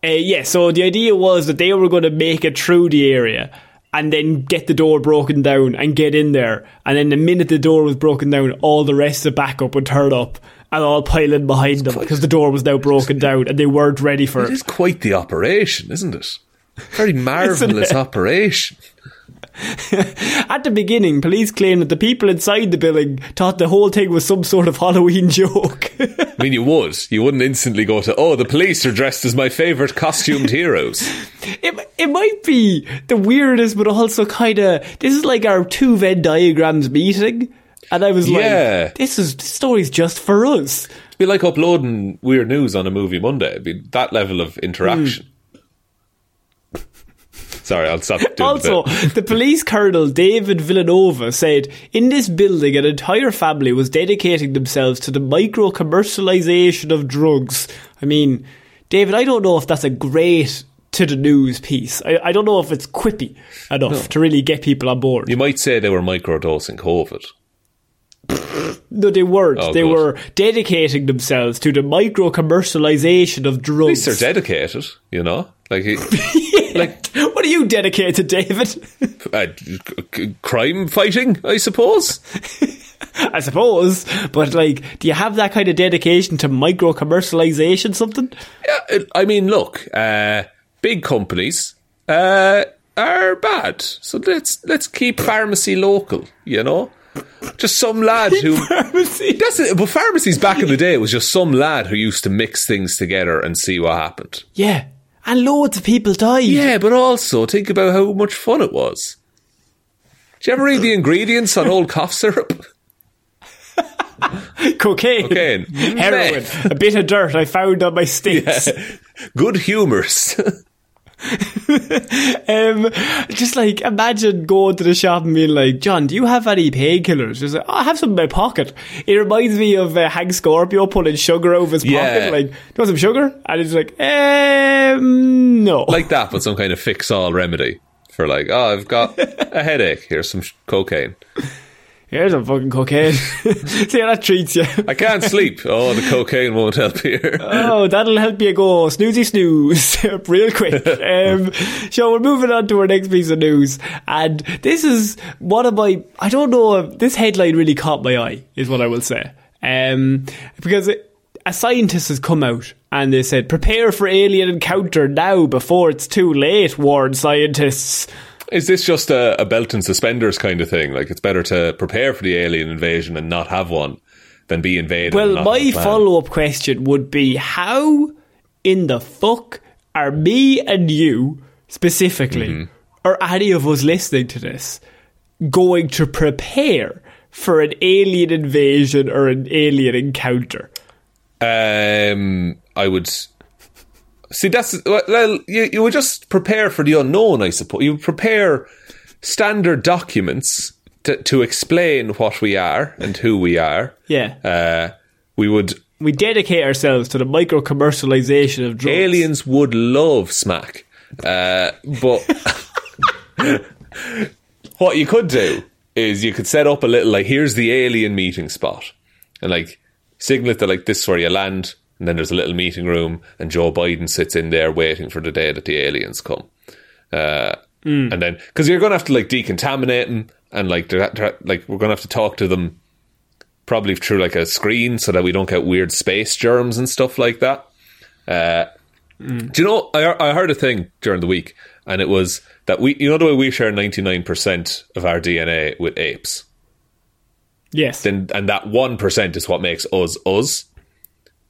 Uh, yeah, so the idea was that they were going to make it through the area and then get the door broken down and get in there. And then the minute the door was broken down, all the rest of the backup would turn up and all pile in behind them because the door was now broken down and they weren't ready for It it. is quite the operation, isn't it? Very marvelous operation. At the beginning, police claimed that the people inside the building thought the whole thing was some sort of Halloween joke. I mean, you would. You wouldn't instantly go to, oh, the police are dressed as my favourite costumed heroes. it, it might be the weirdest, but also kind of this is like our two Venn diagrams meeting. And I was Yeah. like, this is this story's just for us. It'd be like uploading weird news on a movie Monday. It'd be that level of interaction. Sorry, I'll stop Also, the the police colonel David Villanova said in this building, an entire family was dedicating themselves to the micro commercialization of drugs. I mean, David, I don't know if that's a great to the news piece. I, I don't know if it's quippy enough to really get people on board. You might say they were microdosing COVID. No, they weren't. Oh, they good. were dedicating themselves to the micro commercialization of At drugs. least they're dedicated, you know? Like, he- like what are you dedicated, to, David? uh, crime fighting, I suppose. I suppose, but like, do you have that kind of dedication to micro commercialization? Something? Yeah, I mean, look, uh, big companies uh, are bad, so let's let's keep pharmacy local. You know, just some lad who. Pharmacy. That's it. But pharmacies back in the day was just some lad who used to mix things together and see what happened. Yeah, and loads of people died. Yeah, but also think about how much fun it was. Did you ever read the ingredients on old cough syrup? cocaine, Cocaine. heroin, a bit of dirt I found on my sticks. Good humours. Um, just like imagine going to the shop and being like, John, do you have any painkillers? Just like, oh, I have some in my pocket. It reminds me of uh, Hank Scorpio pulling sugar out of his Yeah. pocket. Like, do you want some sugar? And it's like, um, no. like that, but some kind of fix all remedy for like, oh, I've got a headache. Here's some sh- cocaine. Here's a fucking cocaine. See how that treats you. I can't sleep. Oh, the cocaine won't help here. Oh, that'll help you go snoozy snooze real quick. Um, so we're moving on to our next piece of news, and this is one of my. I don't know. This headline really caught my eye, is what I will say, um, because it, a scientist has come out and they said, "Prepare for alien encounter now before it's too late," warned scientists. Is this just a, a belt and suspenders kind of thing? Like it's better to prepare for the alien invasion and not have one than be invaded. Well, my have a plan? follow up question would be how in the fuck are me and you, specifically, Mm-hmm. or any of us listening to this, going to prepare for an alien invasion or an alien encounter? Um, I would see. That's well. You you would just prepare for the unknown. I suppose you prepare standard documents to to explain what we are and who we are. Yeah. Uh, we would we dedicate ourselves to the micro commercialization of drugs. Aliens would love smack. Uh, but what you could do is you could set up a little like here's the alien meeting spot, and like signal it that like this is where you land, and then there's a little meeting room, and Joe Biden sits in there waiting for the day that the aliens come. Uh, And then because you're gonna have to like decontaminate them, and like they're, they're- like we're gonna have to talk to them probably through like a screen so that we don't get weird space germs and stuff like that. Uh, Do you know? I, I heard a thing during the week, and it was that we, you know, the way we share ninety nine percent of our DNA with apes, Yes. then and that one percent is what makes us us.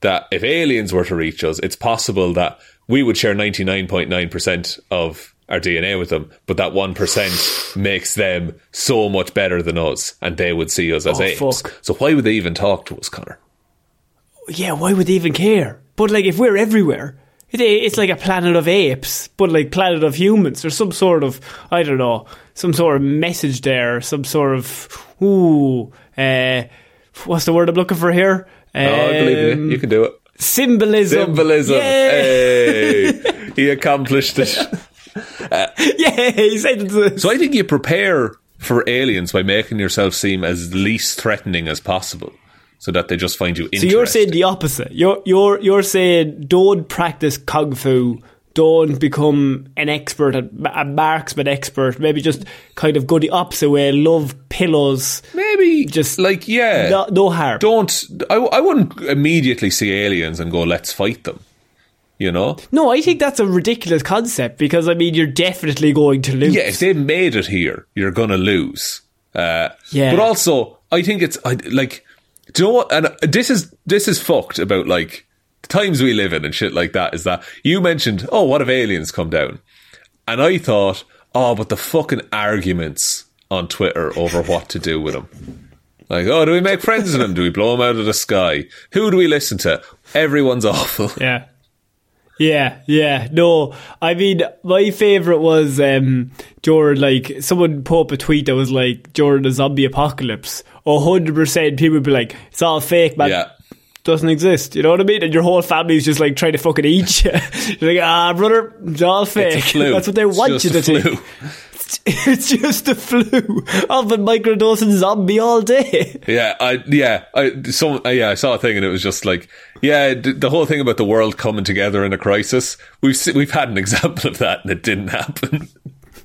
That if aliens were to reach us, it's possible that we would share ninety nine point nine percent of our DNA with them, but that one percent makes them so much better than us, and they would see us as Oh, apes. fuck. So why would they even talk to us, Connor? yeah, why would they even care? But like, if we're everywhere, it, it's like a planet of apes, but like planet of humans. or some sort of, I don't know, some sort of message there, some sort of, ooh, uh, what's the word I'm looking for here? Oh, I believe in Um, you. You can do it. Symbolism. Symbolism. Hey, he accomplished it. yeah. He said it So I think you prepare for aliens by making yourself seem as least threatening as possible, so that they just find you So you're saying the opposite. You're you're you're saying don't practice kung fu. Don't become an expert, at, a marksman expert. Maybe just kind of go the opposite way. Love pillows. maybe just like yeah, No, no harm. don't. I, I wouldn't immediately see aliens and go, "Let's fight them." You know, No, I think that's a ridiculous concept because I mean you're definitely going to lose. yeah. If they made it here, you're gonna lose. Uh, Yeah. But also, I think it's I, like, do you know what? And this is this is fucked about like the times we live in and shit like that. Is that you mentioned? Oh, what if aliens come down? And I thought, oh, but the fucking arguments on Twitter over what to do with them. Like, oh, do we make friends with them? Do we blow them out of the sky? Who do we listen to? Everyone's awful. Yeah. Yeah, yeah. No, I mean, my favourite was um, during, like, someone put up a tweet that was like, during the zombie apocalypse, 100% people would be like, it's all fake, man. Yeah. Doesn't exist. You know what I mean? And your whole family's just like trying to fucking eat you. You're like, ah, brother, it's all fake. It's. That's what they It's want you to think. It's just a flu. I've been microdosing zombie all day. Yeah, I yeah, I some uh, yeah, I saw a thing and it was just like yeah, d- the whole thing about the world coming together in a crisis. We've we've had an example of that and it didn't happen.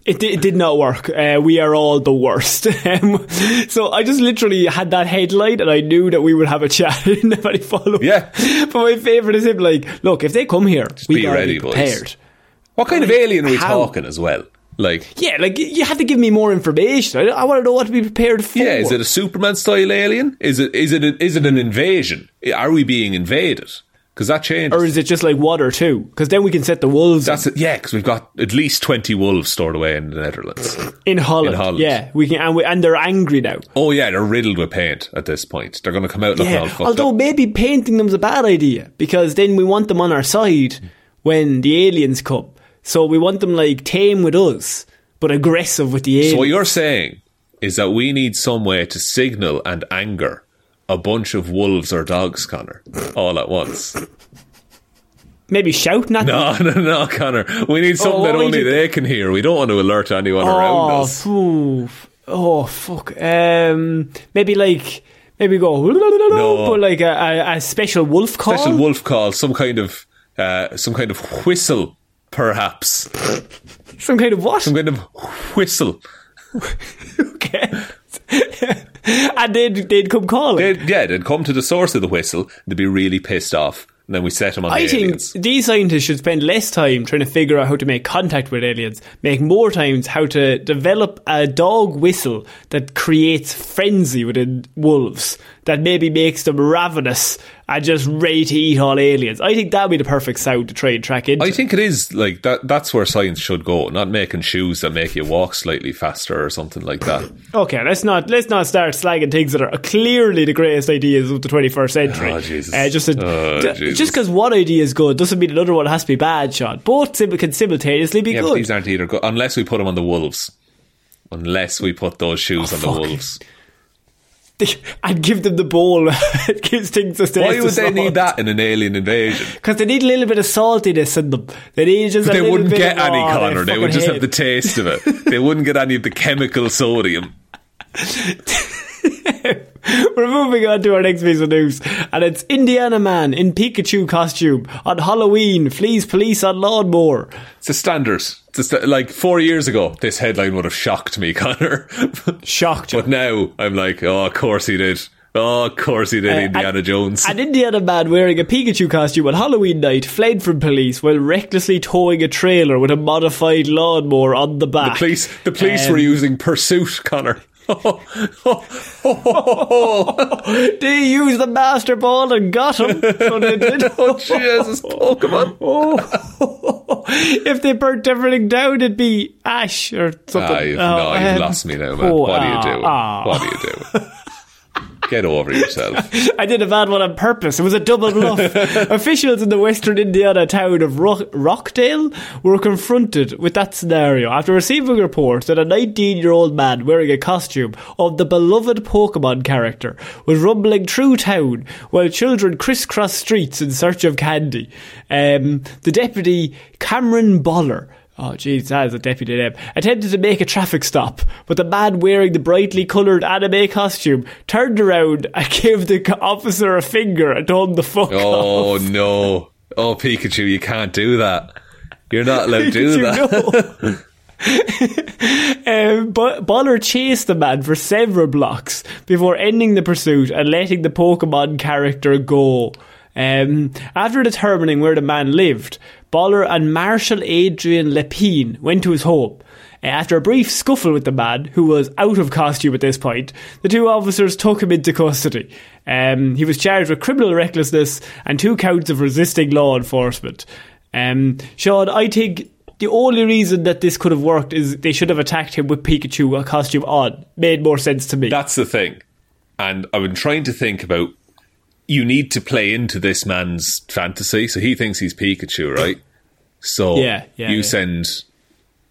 It, it did not work. Uh, we are all the worst. Um, so I just literally had that headline and I knew that we would have a chat. I didn't have any follow Yeah. But my favourite is him like, look, if they come here, we be ready, be boys. prepared. What kind of alien are we How? talking as well? Like, Yeah, like you have to give me more information. I, I want to know what to be prepared for. yeah, is it a Superman style alien? Is it is it a, is it an invasion? Are we being invaded? Because that changes. or is it just like water too? Because then we can set the wolves That's it. Yeah, because we've got at least twenty wolves stored away in the Netherlands. in Holland. in Holland. Yeah, we can, and, we, and they're angry now. oh yeah, they're riddled with paint at this point. They're going to come out looking all Yeah, fucked although up. maybe painting them's a bad idea because then we want them on our side when the aliens come. So we want them like tame with us, but aggressive with the aliens. So what you're saying is that we need some way to signal and anger a bunch of wolves or dogs, Connor, all at once. maybe shouting at them. No, no, no, Connor. We need something Oh, that only they can hear. We don't want to alert anyone around Oh, us. phew. oh, fuck. Um, maybe like maybe go no. but like a, a, a special wolf call. Special wolf call, some kind of uh, some kind of whistle, perhaps. Some kind of what? Some kind of whistle. okay. and they'd they'd come calling. They'd, yeah, they'd come to the source of the whistle. They'd be really pissed off, and then we set them on I the think aliens. these scientists should spend less time trying to figure out how to make contact with aliens, make more times how to develop a dog whistle that creates frenzy within wolves, that maybe makes them ravenous and just ready to eat all aliens. I think that'd be the perfect sound to try and track into. I think it is like that. That's where science should go, not making shoes that make you walk slightly faster or something like that. Okay, let's not let's not start slagging things that are clearly the greatest ideas of the 21st century. Oh, Jesus. Uh, just a, Oh, d- just because one idea is good doesn't mean another one has to be bad, Sean. Both can simultaneously be Yeah, good. these aren't either good unless we put them on the wolves. Unless we put those shoes on the wolves. And give them the ball. it gives things a Why would they need that in an alien invasion? Because they need a little bit of saltiness in them. They need just. They wouldn't get of, any, oh, Connor. They would just have the taste of it. they wouldn't get any of the chemical sodium. We're moving on to our next piece of news, and it's Indiana man in Pikachu costume on Halloween flees police on lawnmower. It's a standard. It's a sta- like four years ago, this headline would have shocked me, Connor. Shocked. but now I'm like, oh, of course he did. Oh, of course he did, Indiana Uh, and- Jones. An Indiana man wearing a Pikachu costume on Halloween night fled from police while recklessly towing a trailer with a modified lawnmower on the back. the police, the police Um, were using pursuit, Connor. They used the master ball and got him. So they did. oh, Jesus, Pokemon. Oh. if they burnt everything down, it'd be ash or something. Ah, you've, Oh, no, you've um, lost me now, man. oh, what are you ah, doing? ah. What are you doing? Get over yourself. I did a bad one on purpose. It was a double bluff. Officials in the western Indiana town of Rock- Rockdale were confronted with that scenario after receiving reports that a 19 year old man wearing a costume of the beloved Pokemon character was rumbling through town while children crisscross streets in search of candy. Um, the deputy, Cameron Boller, Oh, jeez, that is a deputy name. Attempted to make a traffic stop, but the man wearing the brightly coloured anime costume turned around and gave the officer a finger and told him to fuck Oh, off. no. Oh, Pikachu, you can't do that. You're not allowed to do that. um, but Boller chased the man for several blocks before ending the pursuit and letting the Pokemon character go. Um, after determining where the man lived, Boller and Marshal Adrian Lepine went to his home. Uh, After a brief scuffle with the man, who was out of costume at this point, the two officers took him into custody. Um, he was charged with criminal recklessness and two counts of resisting law enforcement. Um, Sean, I think the only reason that this could have worked is they should have attacked him with Pikachu costume on. Made more sense to me. That's the thing. And I've been trying to think about you need to play into this man's fantasy. So he thinks he's Pikachu, right? So Yeah, yeah, you yeah. send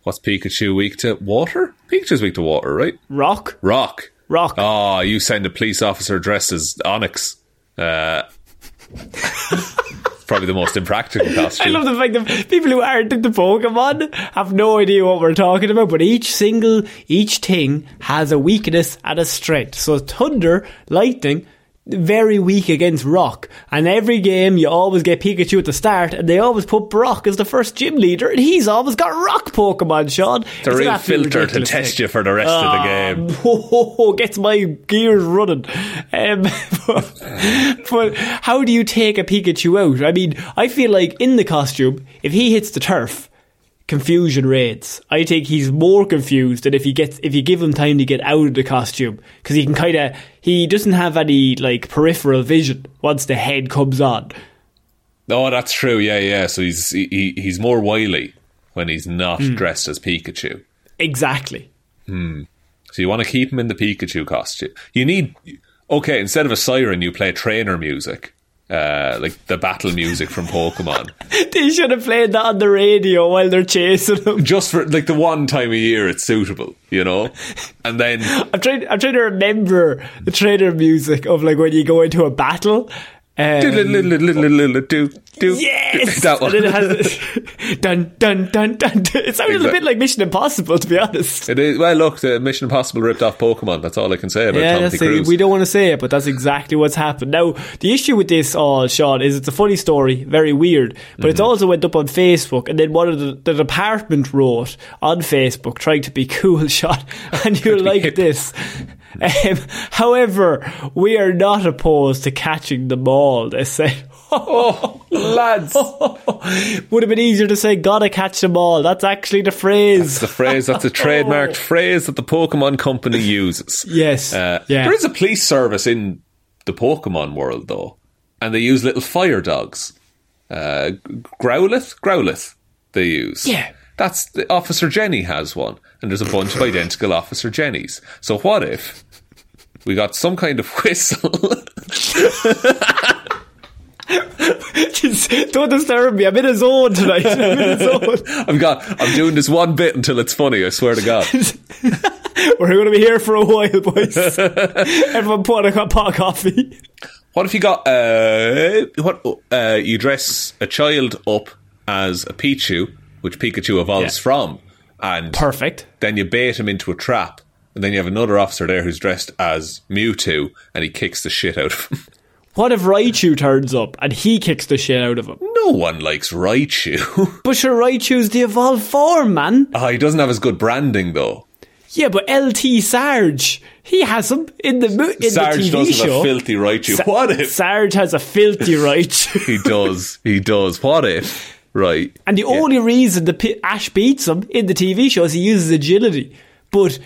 what's Pikachu weak to? Water? Pikachu's weak to water, right? Rock? Rock. Rock. Oh, you send a police officer dressed as Onix. Uh, probably the most impractical costume. I love the fact that people who aren't into Pokemon have no idea what we're talking about, but each single, each thing has a weakness and a strength. So Thunder, Lightning, very weak against Rock. And every game you always get Pikachu at the start, and they always put Brock as the first gym leader, and he's always got Rock Pokemon, Sean. It's a real filter to test you for the rest of the game. Oh, gets my gears running. Um, but, but how do you take a Pikachu out? I mean, I feel like in the costume, if he hits the turf, confusion rates. I think he's more confused than if he gets if you give him time to get out of the costume because he can kind of he doesn't have any like peripheral vision once the head comes on. Oh, that's true. Yeah, yeah. So he's he, he- he's more wily when he's not Hmm. dressed as Pikachu. Exactly. Hmm. So you want to keep him in the Pikachu costume. You need okay. Instead of a siren, you play trainer music, uh, like the battle music from Pokemon. They should have played that on the radio while they're chasing them. Just for like the one time a year it's suitable, you know. And then I'm trying. I'm trying to remember the trainer music of like when you go into a battle. Um, yes, that one. And it has dun dun dun dun. It sounded a bit like Mission Impossible, to be honest. It is well. Look, the Mission Impossible ripped off Pokemon. That's all I can say about Yeah, that's it. Cruise. we don't want to say it, but that's exactly what's happened. Now, the issue with this, all Sean, is it's a funny story, very weird, but Mm-hmm. it's also went up on Facebook, and then one of the, the department wrote on Facebook, trying to be cool, Sean, and you like hip. this. Um, however, we are not opposed to catching them all. They say. oh, lads, Would have been easier to say, gotta catch them all. That's actually the phrase. the phrase that's a trademarked phrase that the Pokemon company uses. yes. Uh, yeah. There is a police service in the Pokemon world, though, and they use little fire dogs. Uh, Growlithe? Growlithe, they use. Yeah. That's the, Officer Jenny has one, and there's a bunch of identical Officer Jennys. So what if we got some kind of whistle? Just don't disturb me. I'm in a zone tonight. I'm in a zone. I've got. I'm doing this one bit until it's funny. I swear to God. We're going to be here for a while, boys. Everyone put a pot of coffee. What if you got uh what uh you dress a child up as a Pichu, which Pikachu evolves Yeah. from, and Perfect. then you bait him into a trap, and then you have another officer there who's dressed as Mewtwo, and he kicks the shit out of him. What if Raichu turns up and he kicks the shit out of him? No one likes Raichu. But sure, Raichu's the evolved form, man. oh, he doesn't have as good branding though. Yeah, but LT Sarge, he has him in the mo- in Sarge the TV does have show. a filthy Raichu. Sa- what if Sarge has a filthy Raichu? he does? He does. What if? Right. And the only reason the P- Ash beats him in the TV show is he uses agility. But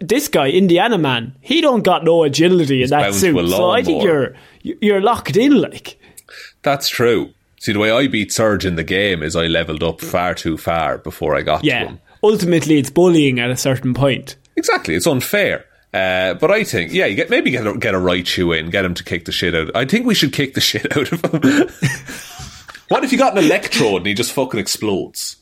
this guy, Indiana Man, he don't got no agility in that suit. So I think you're you're locked in. Like, That's true. See, the way I beat Surge in the game is I leveled up far too far before I got to yeah. him. Ultimately, it's bullying at a certain point. Exactly, it's unfair. Uh, but I think, yeah, you get maybe get a, get a Raichu in, get him to kick the shit out. I think we should kick the shit out of him. What if you got an Electrode and he just fucking explodes?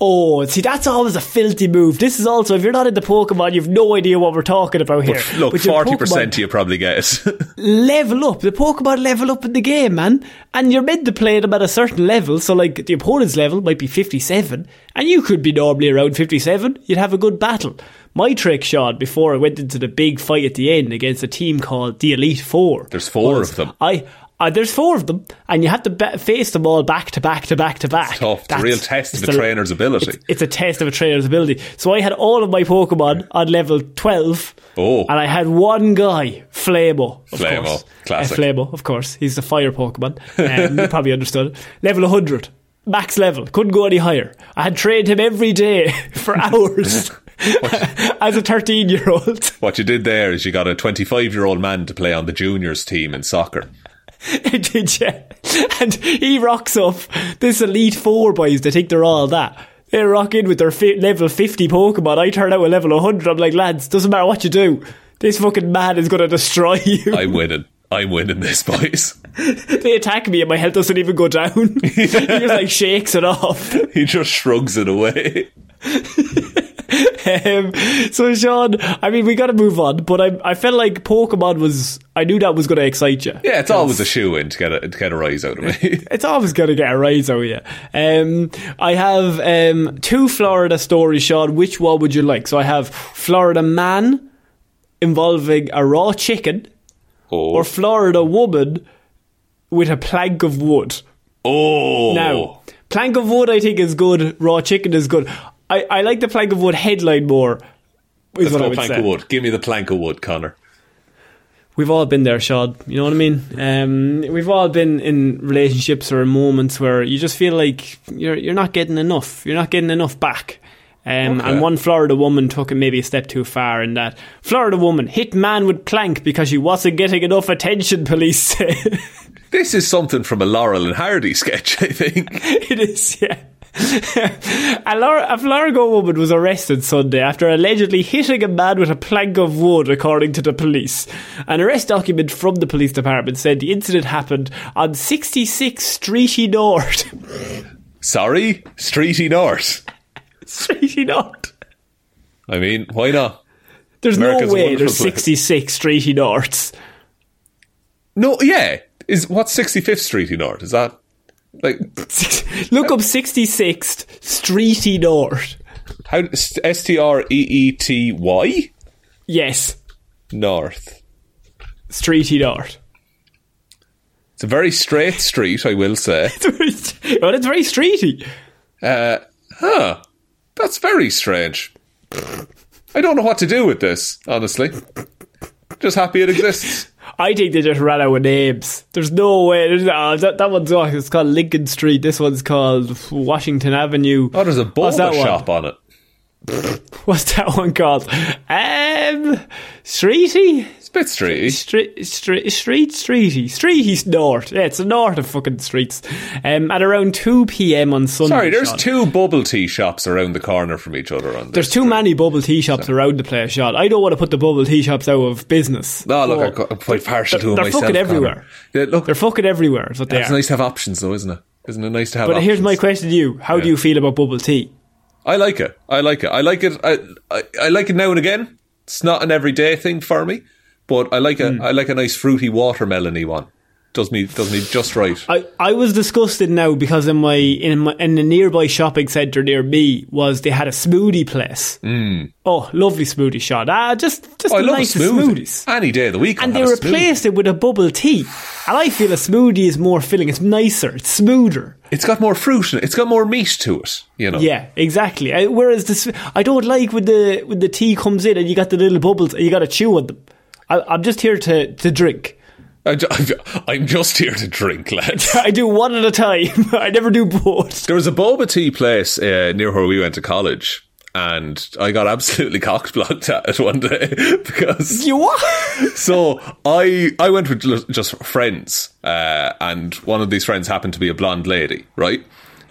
Oh, see, that's always a filthy move. This is also, if you're not into Pokemon, you've no idea what we're talking about here. Look, But your forty Pokemon percent you probably get. level up. The Pokemon level up in the game, man. And you're meant to play them at a certain level. So, like, the opponent's level might be 57, and you could be normally around 57. You'd have a good battle. My trick, Sean, before I went into the big fight at the end against a team called the Elite Four. There's four of them. I. Uh, there's four of them, and you have to ba- face them all back to back to back to back. tough. It's a real test of a trainer's ability. It's, it's a test of a trainer's ability. So I had all of my Pokemon on level 12. Oh. And I had one guy, Flamo. Of Flamo, course. classic. Uh, Flamo, of course. He's the fire Pokemon. Um, you probably understood. Level 100. Max level. Couldn't go any higher. I had trained him every day for hours. As a 13 year old. what you did there is you got a 25 year old man to play on the juniors team in soccer. Did you? And he rocks up this Elite Four boys. They think they're all that. They rock in with their fi- level 50 Pokemon. I turn out a level 100. I'm like, lads, doesn't matter what you do. This fucking man is going to destroy you. I'm winning. I'm winning this, boys. they attack me and my health doesn't even go down. he just like shakes it off. he just shrugs it away. Um, so Sean, I mean, we got to move on, but I, I felt like Pokemon was. I knew that was going to excite you. Yeah, it's always a shoe in to get a to get a rise out of me. It's always going to get a rise out of you. Um, I have um, two Florida stories, Sean. Which one would you like? So I have Florida man involving a raw chicken, oh, or Florida woman with a plank of wood. oh, Now, plank of wood, I think is good. Raw chicken is good. I, I like the plank of wood headline more. Is Let's what I would plank say. of wood. Give me the plank of wood, Connor. We've all been there, Sean. You know what I mean? Um, we've all been in relationships or in moments where you just feel like you're you're not getting enough. You're not getting enough back. Um, Okay. And one Florida woman took it maybe a step too far in that Florida woman hit man with plank because she wasn't getting enough attention. Police say This is something from a Laurel and Hardy sketch, I think. it is. Yeah. a, Lor- a woman was arrested Sunday after allegedly hitting a man with a plank of wood, according to the police. An arrest document from the police department said the incident happened on 66 Streety North. Sorry, Streety North. Streety North. I mean, why not? There's America's no way there's 66 Streety Norths. No, yeah. Is what's 65th Streety North? Is that like Look up 66th Streety North. how S T R E E T Y Yes, North? Streety North. It's a very straight street, I will say. It's very, well, it's very streety. Uh, huh. That's very strange. I don't know what to do with this, honestly. Just happy it exists. I think they just ran out of names. There's no way. There's, uh, that, that one's oh, it's called Lincoln Street. This one's called Washington Avenue. Oh, there's a boba shop on it. What's that one called? Um, Streety? It's a bit streety. Street, street, street, streety, streety's north. Yeah, it's the north of fucking streets. Um, at around two p.m. on Sunday. Sorry, there's Sean. two bubble tea shops around the corner from each other on There's too street. many bubble tea shops around the place, Sean. I don't want to put the bubble tea shops out of business. No, look, I'm quite partial to them they're myself. fucking everywhere. Yeah, look, They're fucking everywhere. Is what they it's are. nice to have options, though, isn't it? Isn't it nice to have? But here's my question to you: How do you feel about bubble tea? I like it. I like it. I like it. I, I, I like it now and again. It's not an everyday thing for me, but I like a Hmm. I like a nice fruity watermelony one. Does me does me just right. I, I was disgusted now because in my in my in the nearby shopping centre near me was they had a smoothie place. Mm. Oh, lovely smoothie shot. Ah, just just Oh, I the love a nicest smoothie. smoothies. Any day of the week. And they replaced it with a bubble tea. And I feel a smoothie is more filling. It's nicer. It's smoother. It's got more fruit in it. It's got more meat to it. You know. Yeah, exactly. I, whereas this, I don't like when the when the tea comes in and you got the little bubbles and you got to chew on them. I, I'm just here to to drink. I, I'm just here to drink, lads. I do one at a time. I never do both. There was a boba tea place uh, near where we went to college, and I got absolutely cockblocked at it one day because You what? so I I went with just friends, uh, and one of these friends happened to be a blonde lady, right?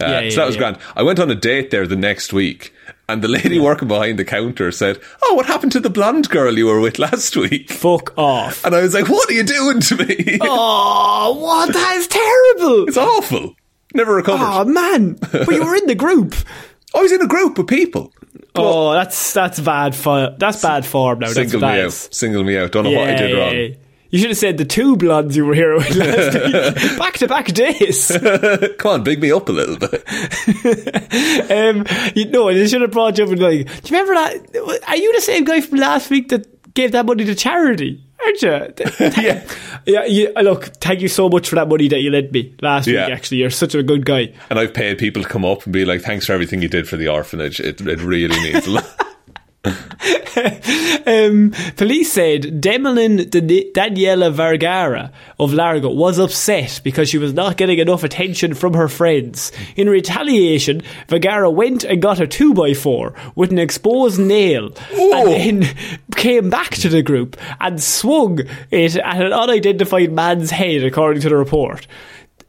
Uh, Yeah, yeah, so that was yeah. grand. I went on a date there the next week, and the lady working behind the counter said, "Oh, what happened to the blonde girl you were with last week?" Fuck off. And I was like, "What are you doing to me? Oh, what? That is terrible. It's awful. Never recovered. Oh man, but you were in the group. I was in a group of people. Oh, that's that's bad. For, that's bad form now. That's Single me out. Single me out. Don't know what I did wrong. You should have said the two blondes you were here with last week. Back to back days. Come on, big me up a little bit. Um, you know, they should have brought you up and like, do you remember that? Are you the same guy from last week that gave that money to charity? Aren't you? yeah. yeah. You, look, thank you so much for that money that you lent me last Yeah. week. Actually, you're such a good guy. And I've paid people to come up and be like, thanks for everything you did for the orphanage. It, it really means a lot. Um, police said Demolin Dan- Daniela Vergara of Largo was upset because she was not getting enough attention from her friends. In retaliation, Vergara went and got a 2x4 with an exposed nail Whoa. and then came back to the group and swung it at an unidentified man's head, according to the report.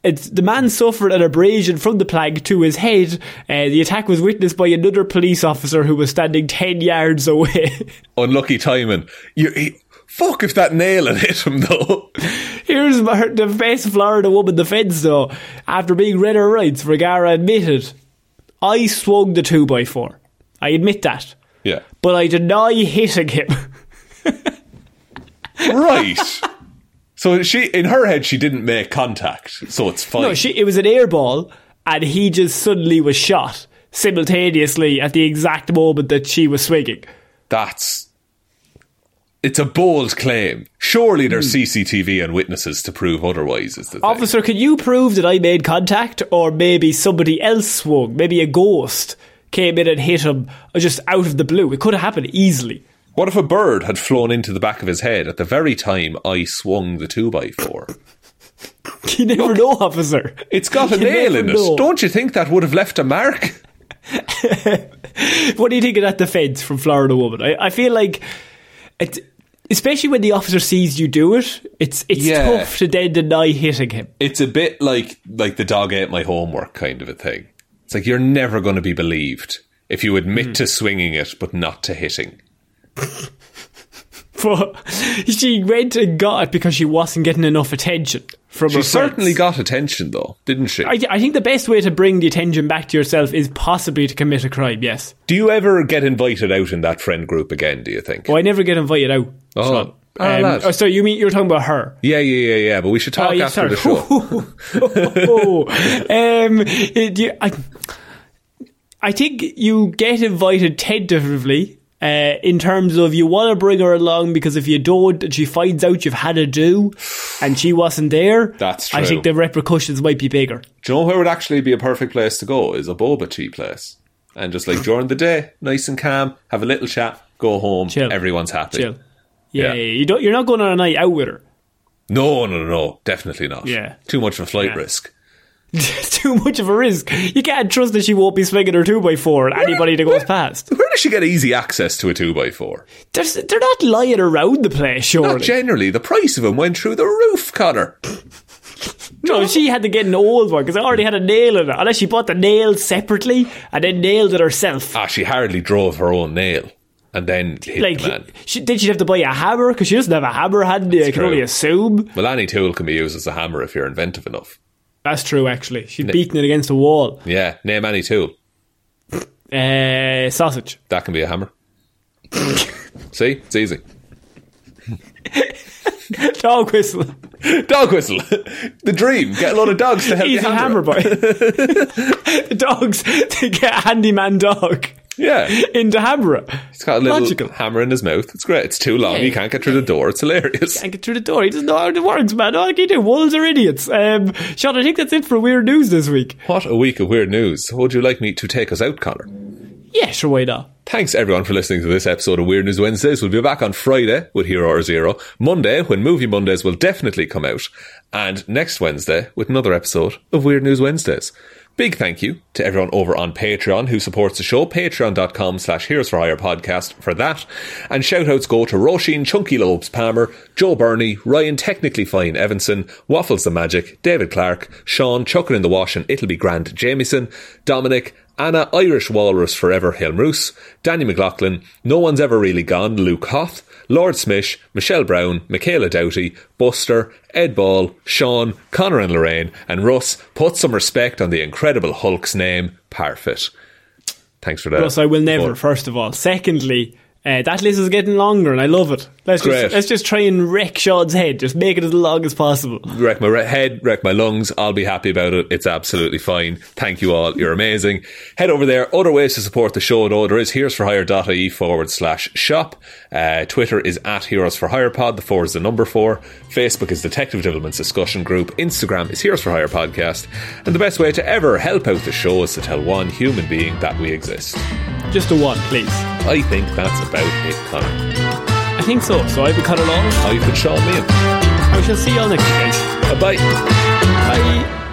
It's, the man suffered an abrasion from the plank to his head. Uh, the attack was witnessed by another police officer who was standing 10 yards away. Unlucky timing. You, he, fuck if that nail had hit him though. Here's my- the best Florida woman defence, though. After being read her rights, Vergara admitted, I swung the 2x4. I admit that. Yeah. But I deny hitting him. Right. So she, in her head, she didn't make contact. So it's fine. no, she, it was an air ball, and he just suddenly was shot simultaneously at the exact moment that she was swinging. That's. It's a bold claim. Surely there's hmm. CCTV and witnesses to prove otherwise, is the thing. Officer, can you prove that I made contact, or maybe somebody else swung? Maybe a ghost came in and hit him just out of the blue. It could have happened easily. What if a bird had flown into the back of his head at the very time I swung the 2x4? You never know, officer. It's got a You nail in know. it. Don't you think that would have left a mark? What do you think of that defence from Florida woman? I, I feel like, it, especially when the officer sees you do it, it's it's Yeah. tough to then deny hitting him. It's a bit like like the dog ate my homework kind of a thing. It's like you're never going to be believed if you admit hmm. to swinging it but not to hitting. But she went and got it because she wasn't getting enough attention from She her certainly friends. got attention though, didn't she? I, I think the best way to bring the attention back to yourself is possibly to commit a crime. Yes. do you ever get invited out in that friend group again? Do you think? Oh, I never get invited out. Oh. Sean. Oh, oh, so you mean you're talking about her? Yeah, yeah, yeah, yeah. But we should talk Oh, after the show. um, you- I, I think you get invited tentatively. Uh, in terms of you want to bring her along because if you don't and she finds out you've had a do and she wasn't there, That's true. I think the repercussions might be bigger. Do you know where would actually be a perfect place to go? Is a boba tea place, and just like during the day, nice and calm, have a little chat, go home, Chill. everyone's happy. Chill. Yeah, Yeah. yeah, you don't. You're not going on a night out with her. No, no, no, no, definitely not. Yeah. too much of a flight Yeah. risk. Too much of a risk. You can't trust that she won't be swinging her 2x4 at anybody that goes past. Where does she get easy access to a 2x4? They're, they're not lying around the place, surely. Not generally. The price of them went through the roof, Connor. no, she had to get an old one because I already had a nail in it. Unless she bought the nail separately and then nailed it herself. Ah, she hardly drove her own nail. And then Like, the she, did she have to buy a hammer? Because she doesn't have a hammer handy. I can true. only assume. Well, any tool can be used as a hammer if you're inventive enough. That's true, actually. She'd beaten it against a wall. Yeah, name any tool. Uh, sausage. That can be a hammer. See? It's easy. Dog whistle. Dog whistle. the dream. Get a lot of dogs to help Easy you hammer hammer. boy. the dogs to get a handyman dog Yeah. into hammer. He's got a little Logical. hammer in his mouth. It's great. It's too long. Yeah. You can't get through the door. It's hilarious. He Can't get through the door. He doesn't know how it works, man. All can you do? Wolves are idiots. Um, Sean, I think that's it for weird news this week. What a week of weird news. Would you like me to take us out, Connor? Yeah, sure, why not? Thanks everyone for listening to this episode of Weird News Wednesdays. We'll be back on Friday with Hero or Zero, Monday when Movie Mondays will definitely come out, and next Wednesday with another episode of Weird News Wednesdays. Big thank you to everyone over on Patreon who supports the show, patreon.com slash heroes for hire podcast for that. And shout outs go to Roisin Chunky Lobes Palmer, Joe Burney, Ryan Technically Fine Evanson, Waffles the Magic, David Clark, Sean Chucking in the Wash and It'll Be Grand Jamieson, Dominic, Anna Irish Walrus Forever Hilmroos, Danny McLaughlin, No One's Ever Really Gone, Luke Hoth, Lord Smish, Michelle Brown, Michaela Doughty, Buster, Ed Ball, Sean, Connor and Lorraine, and Russ. Put some respect on the incredible Hulk's name, Parfit. Thanks for that. Russ, I will never, Support. first of all. Secondly, uh, that list is getting longer and I love it. Let's Great. just, let's just try and wreck Sean's head. Just make it as long as possible. wreck my re- head, wreck my lungs. I'll be happy about it. It's absolutely fine. Thank you all. You're amazing. Head over there. Other ways to support the show, though, there is heroesforhire.ie forward slash shop. Uh, Twitter is at Heroes for Hire Pod. The four is the number four. Facebook is Detective Development's discussion group. Instagram is Heroes for Hire Podcast. And the best way to ever help out the show is to tell one human being that we exist. Just a one, please. I think that's about it, Connor. I think so. So I've been Conor Long. I've been Sean Meehan. I shall see you all next week, guys. Bye bye. Bye.